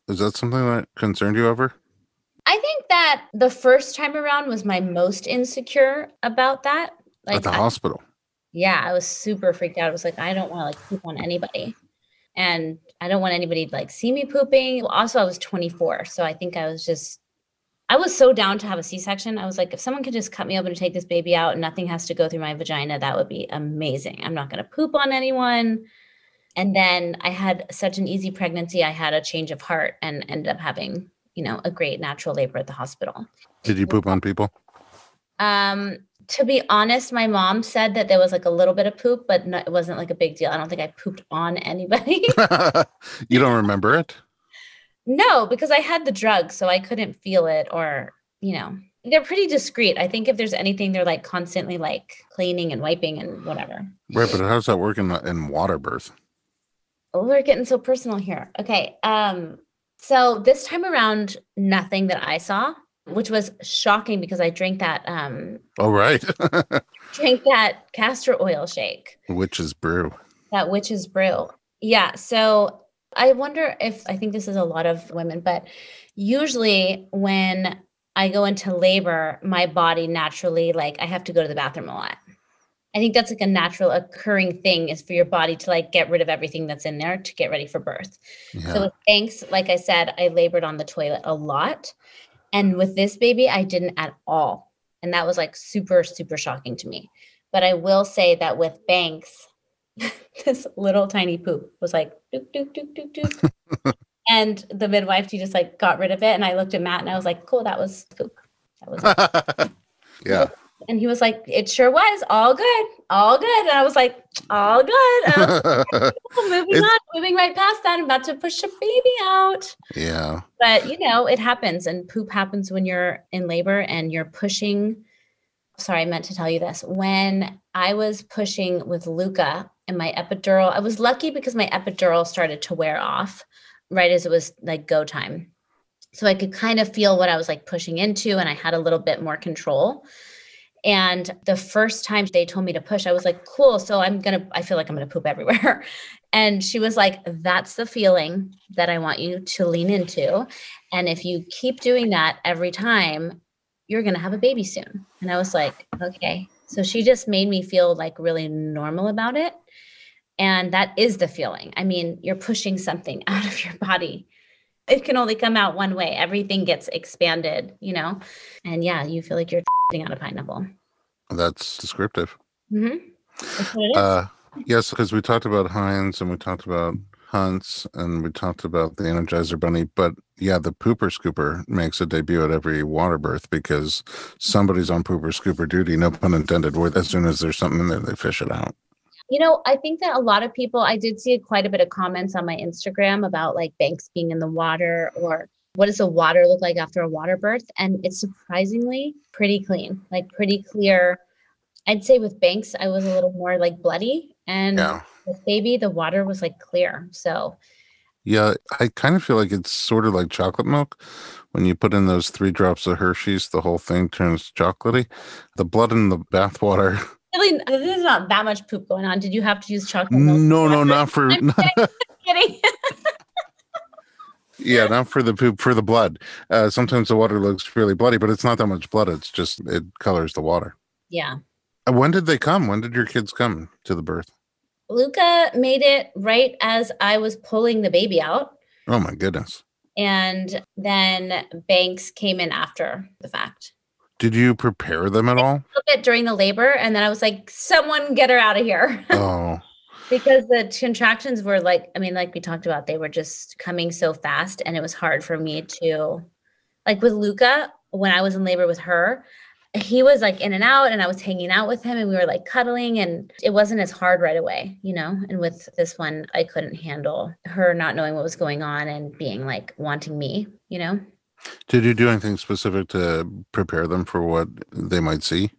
Is that something that concerned you ever? I think that the first time around was my most insecure about that. At Like, the I- hospital. yeah, I was super freaked out. I was like, I don't want to like poop on anybody. And I don't want anybody to like see me pooping. Also, I was 24. So I think I was just, I was so down to have a C section. I was like, if someone could just cut me open to take this baby out and nothing has to go through my vagina, that would be amazing. I'm not going to poop on anyone. And then I had such an easy pregnancy. I had a change of heart and ended up having, you know, a great natural labor at the hospital. Did you poop on people? Um, to be honest, my mom said that there was like a little bit of poop, but no, it wasn't like a big deal. I don't think I pooped on anybody. [LAUGHS] you don't remember it? no, because I had the drug, so I couldn't feel it or, you know, they're pretty discreet. I think if there's anything, they're like constantly like cleaning and wiping and whatever. Right, but how does that work in, in water birth? Oh, we're getting so personal here. Okay. Um, so this time around, nothing that I saw, which was shocking because I drank that um Oh, right. [LAUGHS] drank that castor oil shake. Witch's brew. that witch's brew. Yeah. So I wonder if I think this is a lot of women, but usually when I go into labor, my body naturally, like, I have to go to the bathroom a lot. I think that's like a natural occurring thing is for your body to like get rid of everything that's in there to get ready for birth. Yeah. So with Banks, like I said, I labored on the toilet a lot. And with this baby, I didn't at all. And that was like super, super shocking to me. But I will say that with Banks, [LAUGHS] this little tiny poop was like doop, doop, doop, doop, doop. [LAUGHS] and the midwife, she just like got rid of it. And I looked at Matt and I was like, cool, that was poop. That was [LAUGHS] yeah. And he was like, it sure was all good, all good. And I was like, all good. [LAUGHS] Was like, "Cool, moving It's- on, moving right past that. I'm about to push a baby out. yeah. But you know, it happens, and poop happens when you're in labor and you're pushing. Sorry, I meant to tell you this. When I was pushing with Luca and my epidural, I was lucky because my epidural started to wear off right as it was like go time. So I could kind of feel what I was like pushing into, and I had a little bit more control. And the first time they told me to push, I was like, cool. So I'm going to, I feel like I'm going to poop everywhere. [LAUGHS] And she was like, that's the feeling that I want you to lean into. And if you keep doing that every time, you're going to have a baby soon. And I was like, okay. So she just made me feel like really normal about it. And that is the feeling. I mean, you're pushing something [LAUGHS] out of your body. It can only come out one way. Everything gets expanded, you know? And yeah, you feel like you're out a pineapple. That's descriptive. Mm-hmm. That's what it is. Uh, yes, because we talked about Heinz and we talked about Hunts and we talked about the Energizer Bunny, but yeah, the Pooper Scooper makes a debut at every water birth because somebody's on Pooper Scooper duty, no pun intended. Where as soon as there's something in there, they fish it out. You know, I think that a lot of people, I did see quite a bit of comments on my Instagram about like banks being in the water or what does the water look like after a water birth? And it's surprisingly pretty clean, like pretty clear. I'd say with banks, I was a little more like bloody. And Yeah. with baby, the water was like clear. So Yeah, I kind of feel like it's sort of like chocolate milk. When you put in those three drops of Hershey's, the whole thing turns chocolatey. The blood in the bathwater. [LAUGHS] really, there's not that much poop going on. Did you have to use chocolate milk? No, no, [LAUGHS] not for I'm [LAUGHS] kidding. Yeah, not for the poop, for the blood. Uh, sometimes the water looks really bloody, but it's not that much blood. It's just it colors the water. yeah. When did they come? When did your kids come to the birth? Luca made it right as I was pulling the baby out. Oh my goodness. And then Banks came in after the fact. Did you prepare them at all? A little bit during the labor. And then I was like, someone get her out of here. [LAUGHS] Oh, because the contractions were like, I mean, like we talked about, they were just coming so fast. And it was hard for me to, like with Luca, when I was in labor with her, he was like in and out and I was hanging out with him and we were like cuddling and it wasn't as hard right away, you know? And with this one, I couldn't handle her not knowing what was going on and being like wanting me, you know? did you do anything specific to prepare them for what they might see?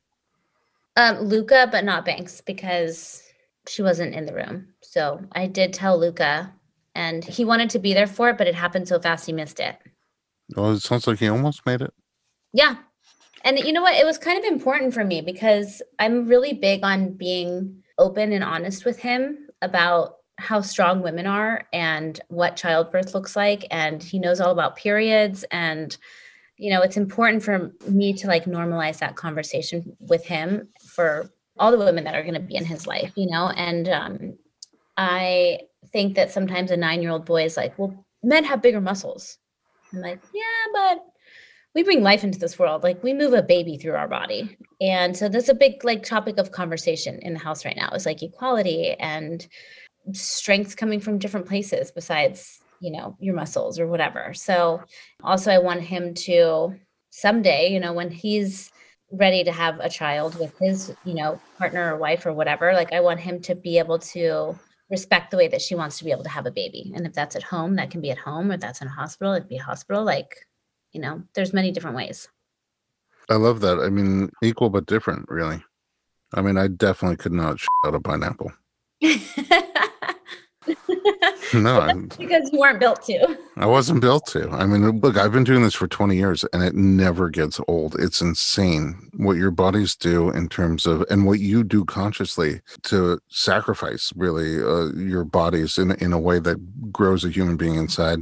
Um, Luca, but not Banks because she wasn't in the room. So I did tell Luca and he wanted to be there for it, but it happened so fast he missed it. Well, it sounds like he almost made it. Yeah. And you know what? It was kind of important for me because I'm really big on being open and honest with him about how strong women are and what childbirth looks like. And he knows all about periods. And, you know, it's important for me to like normalize that conversation with him for all the women that are going to be in his life, you know? And um, I think that sometimes a nine year old boy is like, well, men have bigger muscles. I'm like, yeah, but we bring life into this world like we move a baby through our body and so that's a big like topic of conversation in the house right now is like equality and strengths coming from different places besides you know your muscles or whatever so also i want him to someday you know when he's ready to have a child with his you know partner or wife or whatever like i want him to be able to respect the way that she wants to be able to have a baby and if that's at home that can be at home or if that's in a hospital it'd be a hospital like you know there's many different ways I love that. I mean, equal but different, really. I mean, I definitely could not sh- out a pineapple. [LAUGHS] No, because you weren't built to I wasn't built to. I mean, look, I've been doing this for 20 years and it never gets old. It's insane what your bodies do in terms of, and what you do consciously to sacrifice really uh, your bodies in, in a way that grows a human being inside.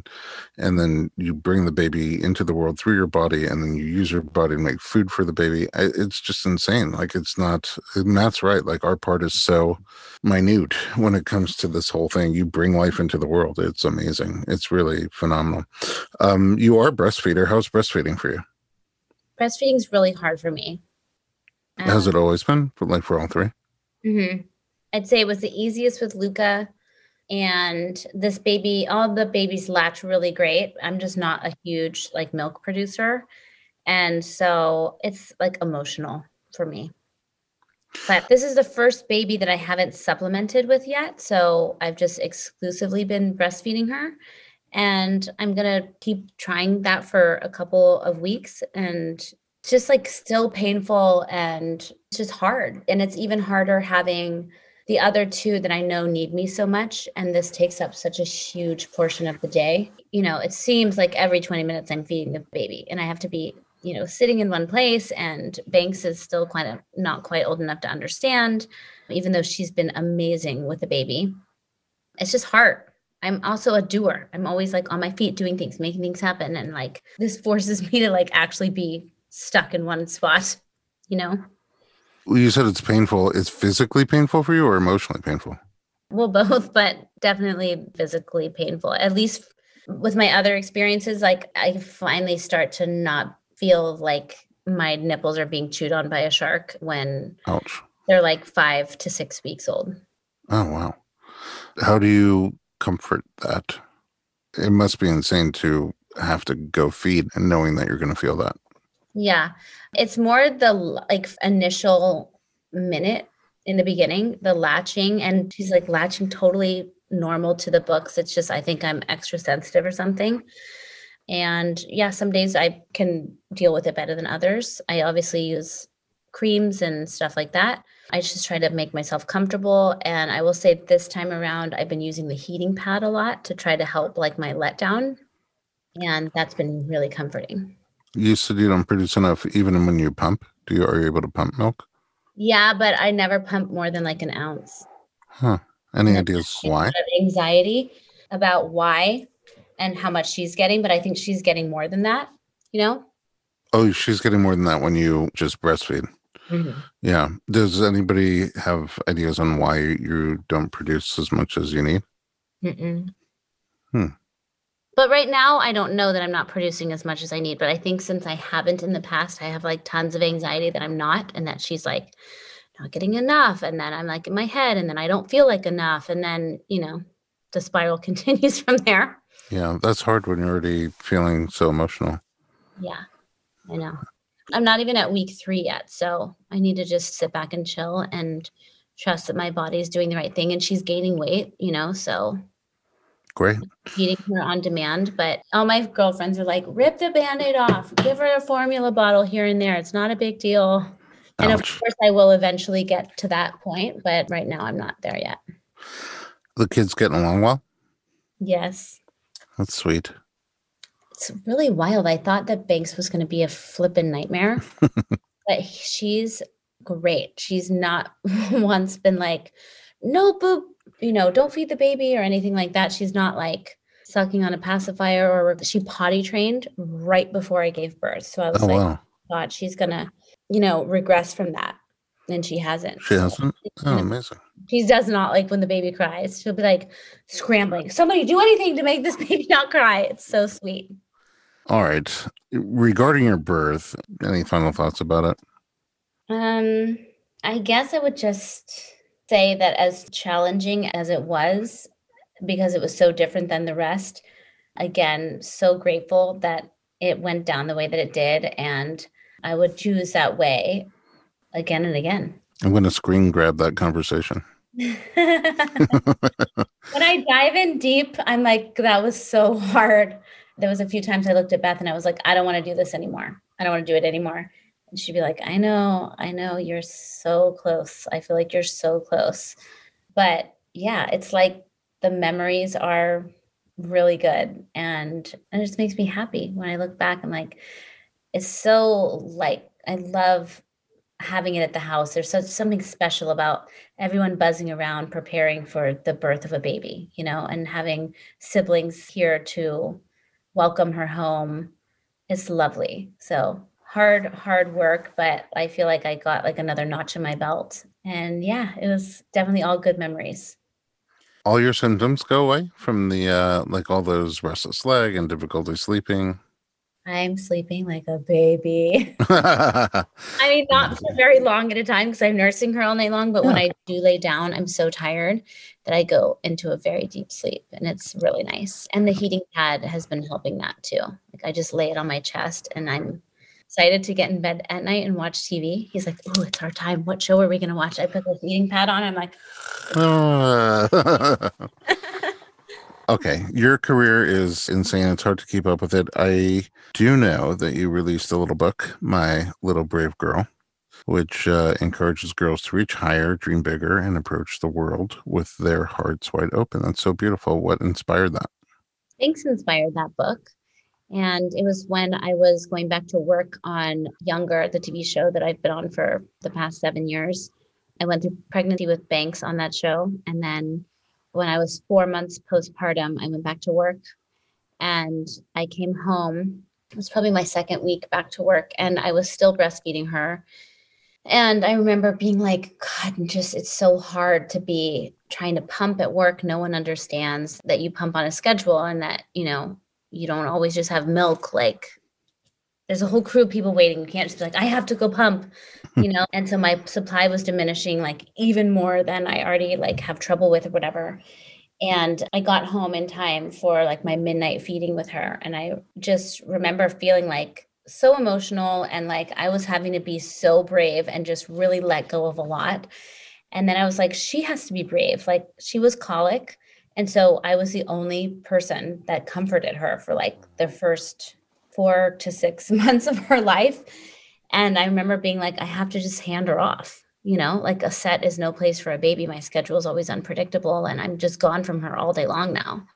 And then you bring the baby into the world through your body and then you use your body to make food for the baby. I, it's just insane. Like, it's not, Matt's right. Like, our part is so minute when it comes to this whole thing. You bring life into the world. It's amazing. It's really phenomenal. Um, you are a breastfeeder. How's breastfeeding for you? breastfeeding is really hard for me Has Um, it always been? For like for all three? mhm. i'd say it was the easiest with luca and this baby all the babies latch really great i'm just not a huge like milk producer and so it's like emotional for me but this is the first baby that i haven't supplemented with yet so i've just exclusively been breastfeeding her and i'm going to keep trying that for a couple of weeks and just like still painful and it's just hard and it's even harder having the other two that I know need me so much. And this takes up such a huge portion of the day. You know, it seems like every 20 minutes I'm feeding the baby and I have to be you know, sitting in one place and Banks is still quite a, not quite old enough to understand, even though she's been amazing with the baby. It's just hard. I'm also a doer. I'm always like on my feet doing things, making things happen. And like this forces [LAUGHS] me to like actually be stuck in one spot, you know? You said it's painful. It's physically painful for you or emotionally painful? Well, both, but definitely physically painful. At least with my other experiences, like I finally start to not feel like my nipples are being chewed on by a shark when Ouch. they're like five to six weeks old. Oh, wow. How do you comfort that? It must be insane to have to go feed and knowing that you're going to feel that. Yeah. It's more the like initial minute in the beginning, the latching, and she's like latching totally normal to the books. It's just, I think I'm extra sensitive or something. And yeah, some days I can deal with it better than others. I obviously use creams and stuff like that. I just try to make myself comfortable. And I will say this time around, I've been using the heating pad a lot to try to help like my letdown. And that's been really comforting. You said you don't produce enough even when you pump. Do you are you able to pump milk? Yeah, but I never pump more than like an ounce. Huh. Any ideas why? anxiety about why and how much she's getting, but I think she's getting more than that, you know? Oh, she's getting more than that when you just breastfeed. Yeah. Does anybody have ideas on why you don't produce as much as you need? Mm-mm. Hmm. But right now, I don't know that I'm not producing as much as I need. But I think since I haven't in the past, I have like tons of anxiety that I'm not, and that she's like not getting enough. And then I'm like in my head, and then I don't feel like enough. And then, you know, the spiral [LAUGHS] continues from there. Yeah, that's hard when you're already feeling so emotional. Yeah, I know. I'm not even at week three yet. So I need to just sit back and chill and trust that my body is doing the right thing. And she's gaining weight, you know, so Great. feeding her on demand. But all my girlfriends are like, rip the band aid off, give her a formula bottle here and there. It's not a big deal. And of course, I will eventually get to that point. But right now, I'm not there yet. The kid's getting along well. Yes. That's sweet. It's really wild. I thought that Banks was going to be a flippin' nightmare, [LAUGHS] but she's great. She's not [LAUGHS] once been like, no, boob, you know, don't feed the baby or anything like that. She's not like sucking on a pacifier or she potty trained right before I gave birth. So I was Oh like, wow. God, she's going to, you know, regress from that. And she hasn't. She hasn't. Oh, amazing. She does not like when the baby cries. She'll be like scrambling. Somebody do anything to make this [LAUGHS] baby not cry. It's so sweet. All right. Regarding your birth, any final thoughts about it? Um, I guess I would just say that as challenging as it was, because it was so different than the rest, again, so grateful that it went down the way that it did. And I would choose that way again and again. I'm going to screen grab that conversation. [LAUGHS] when I dive in deep, I'm like, that was so hard. There was a few times I looked at Beth and I was like, I don't want to do this anymore. I don't want to do it anymore. And she'd be like, I know, I know, you're so close. I feel like you're so close. But yeah, it's like the memories are really good. And and it just makes me happy when I look back. I'm like, it's so like, I love having it at the house. There's such something special about everyone buzzing around preparing for the birth of a baby, you know, and having siblings here to welcome her home. It's lovely. So hard, hard work, but I feel like I got like another notch in my belt. And yeah, it was definitely all good memories. All your symptoms go away from the uh like all those restless leg and difficulty sleeping. I'm sleeping like a baby. [LAUGHS] I mean, not mm. for very long at a time because I'm nursing her all night long. But when I do lay down, I'm so tired that I go into a very deep sleep, and it's really nice. And the heating pad has been helping that too. Like I just lay it on my chest, and I'm excited to get in bed at night and watch TV. He's like, "Oh, it's our time. What show are we gonna watch?" I put the heating pad on. I'm like, [LAUGHS] [LAUGHS] okay, your career is insane. It's hard to keep up with it. I do know that you released a little book, My Little Brave Girl, which uh, encourages girls to reach higher, dream bigger, and approach the world with their hearts wide open. That's so beautiful. What inspired that? Banks inspired that book. And it was when I was going back to work on Younger, the TV show that I've been on for the past seven years. I went through pregnancy with Banks on that show. And then when I was four months postpartum, I went back to work and I came home. It was probably my second week back to work, and I was still breastfeeding her. And I remember being like, God, just it's so hard to be trying to pump at work. No one understands that you pump on a schedule and that, you know, you don't always just have milk. Like there's a whole crew of people waiting. You can't just be like, I have to go pump, you know? and so my supply was diminishing like even more than I already like have trouble with or whatever. And I got home in time for like my midnight feeding with her. And I just remember feeling like so emotional and like I was having to be so brave and just really let go of a lot. And then I was like, she has to be brave. Like she was colic. And so I was the only person that comforted her for like the first four to six [LAUGHS] months of her life. And I remember being like, I have to just hand her off you know? Like a set is no place for a baby. My schedule is always unpredictable and i'm just gone from her all day long now.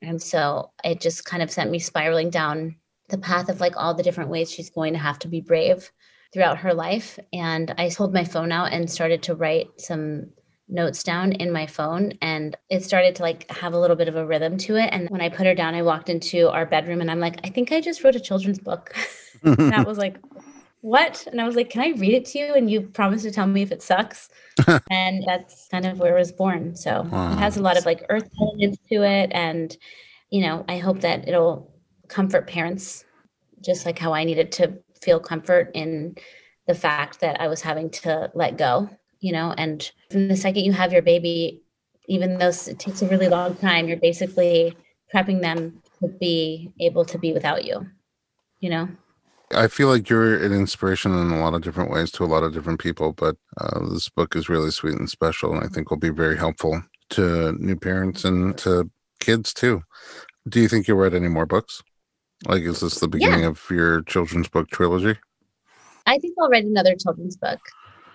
And so it just kind of sent me spiraling down the path of like all the different ways she's going to have to be brave throughout her life. And i pulled my phone out and started to write some notes down in my phone and it started to like have a little bit of a rhythm to it. And when i put her down i walked into our bedroom and i'm like i think i just wrote a children's book. [LAUGHS] That was like what? And I was like, can I read it to you? And you promised to tell me if it sucks. [LAUGHS] and that's kind of where it was born. So wow. it has a lot of like earth elements to it. And, you know, I hope that it'll comfort parents just like how I needed to feel comfort in the fact that I was having to let go, you know, and from the second you have your baby, even though it takes a really long time, you're basically prepping them to be able to be without you, you know? I feel like you're an inspiration in a lot of different ways to a lot of different people, but uh, this book is really sweet and special, and I think will be very helpful to new parents and to kids too. Do you think you'll write any more books? Like, is this the beginning yeah. of your children's book trilogy? I think I'll write another children's book.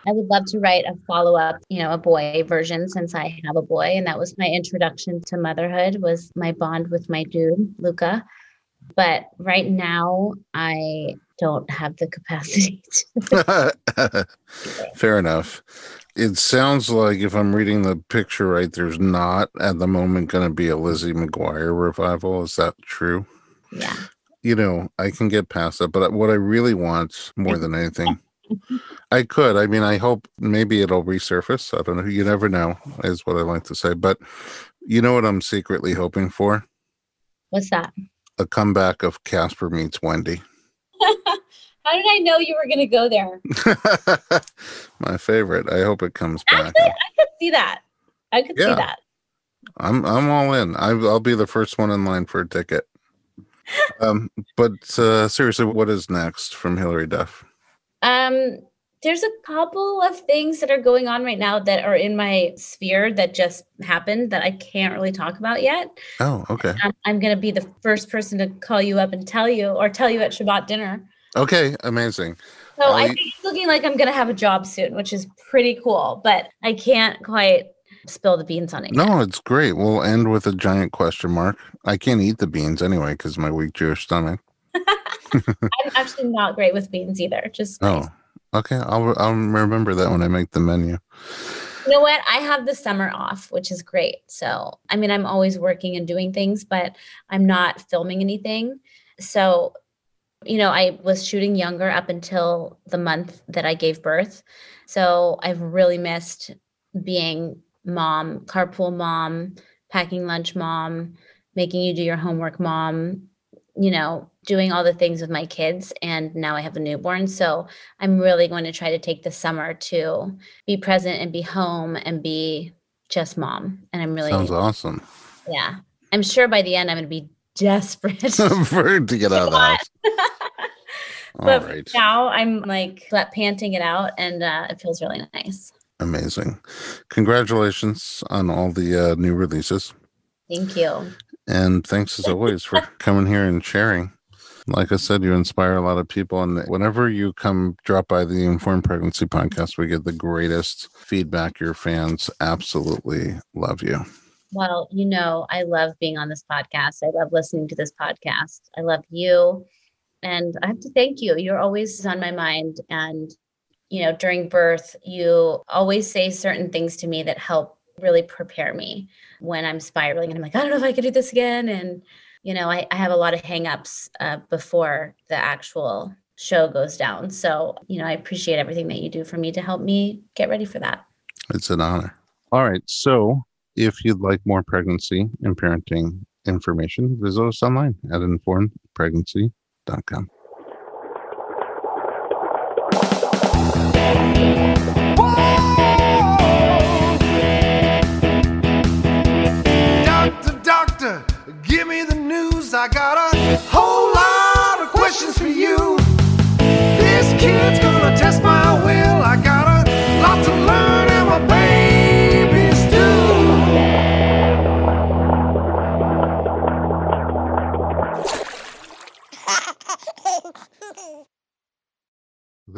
I would love to write a follow up, you know, a boy version since I have a boy. And that was my introduction to motherhood was my bond with my dude, Luca. But right now, I don't have the capacity [LAUGHS] to. [LAUGHS] Fair enough. It sounds like if I'm reading the picture right, there's not at the moment going to be a Lizzie McGuire revival. Is that true? Yeah. You know, I can get past that, but what I really want more than anything, I could. I mean, I hope maybe it'll resurface. I don't know. You never know, is what I like to say. But you know what I'm secretly hoping for? What's that? A comeback of Casper meets Wendy. [LAUGHS] How did I know you were going to go there? My favorite. I hope it comes back. Actually, I could see that. I could yeah. see that. I'm I'm all in. I, will be the first one in line for a ticket. [LAUGHS] um, but uh, seriously, what is next from Hilary Duff? Um, there's a couple of things that are going on right now that are in my sphere that just happened that I can't really talk about yet. Oh, okay. Um, I'm going to be the first person to call you up and tell you, or tell you at Shabbat dinner. Okay, amazing. So I'll I think it's looking like I'm going to have a job soon, which is pretty cool, but I can't quite spill the beans on it. No, yet. it's great. We'll end with a giant question mark. I can't eat the beans anyway because my weak Jewish stomach. [LAUGHS] I'm actually not great with beans either. Just oh, Okay, I'll I'll remember that when I make the menu. You know what? I have the summer off, which is great. So, I mean, I'm always working and doing things, but I'm not filming anything. So, you know, I was shooting younger up until the month that I gave birth. So, I've really missed being mom, carpool mom, packing lunch mom, making you do your homework mom, you know, doing all the things with my kids and now I have a newborn. So I'm really going to try to take the summer to be present and be home and be just mom. And I'm really sounds awesome. Yeah. I'm sure by the end I'm gonna be desperate [LAUGHS] for to get out of the [LAUGHS] house. [LAUGHS] but right. now I'm like panting it out and uh, it feels really nice. Amazing. Congratulations on all the uh, new releases. Thank you. And thanks as always for [LAUGHS] coming here and sharing. Like I said, you inspire a lot of people. And whenever you come drop by the Informed Pregnancy podcast, we get the greatest feedback. Your fans absolutely love you. Well, you know, I love being on this podcast. I love listening to this podcast. I love you. And I have to thank you. You're always on my mind. And, you know, during birth, you always say certain things to me that help really prepare me when I'm spiraling. And I'm like, I don't know if I could do this again. And, you know, I, I have a lot of hangups uh, before the actual show goes down. So, you know, I appreciate everything that you do for me to help me get ready for that. It's an honor. All right. So, if you'd like more pregnancy and parenting information, visit us online at informedpregnancy.com.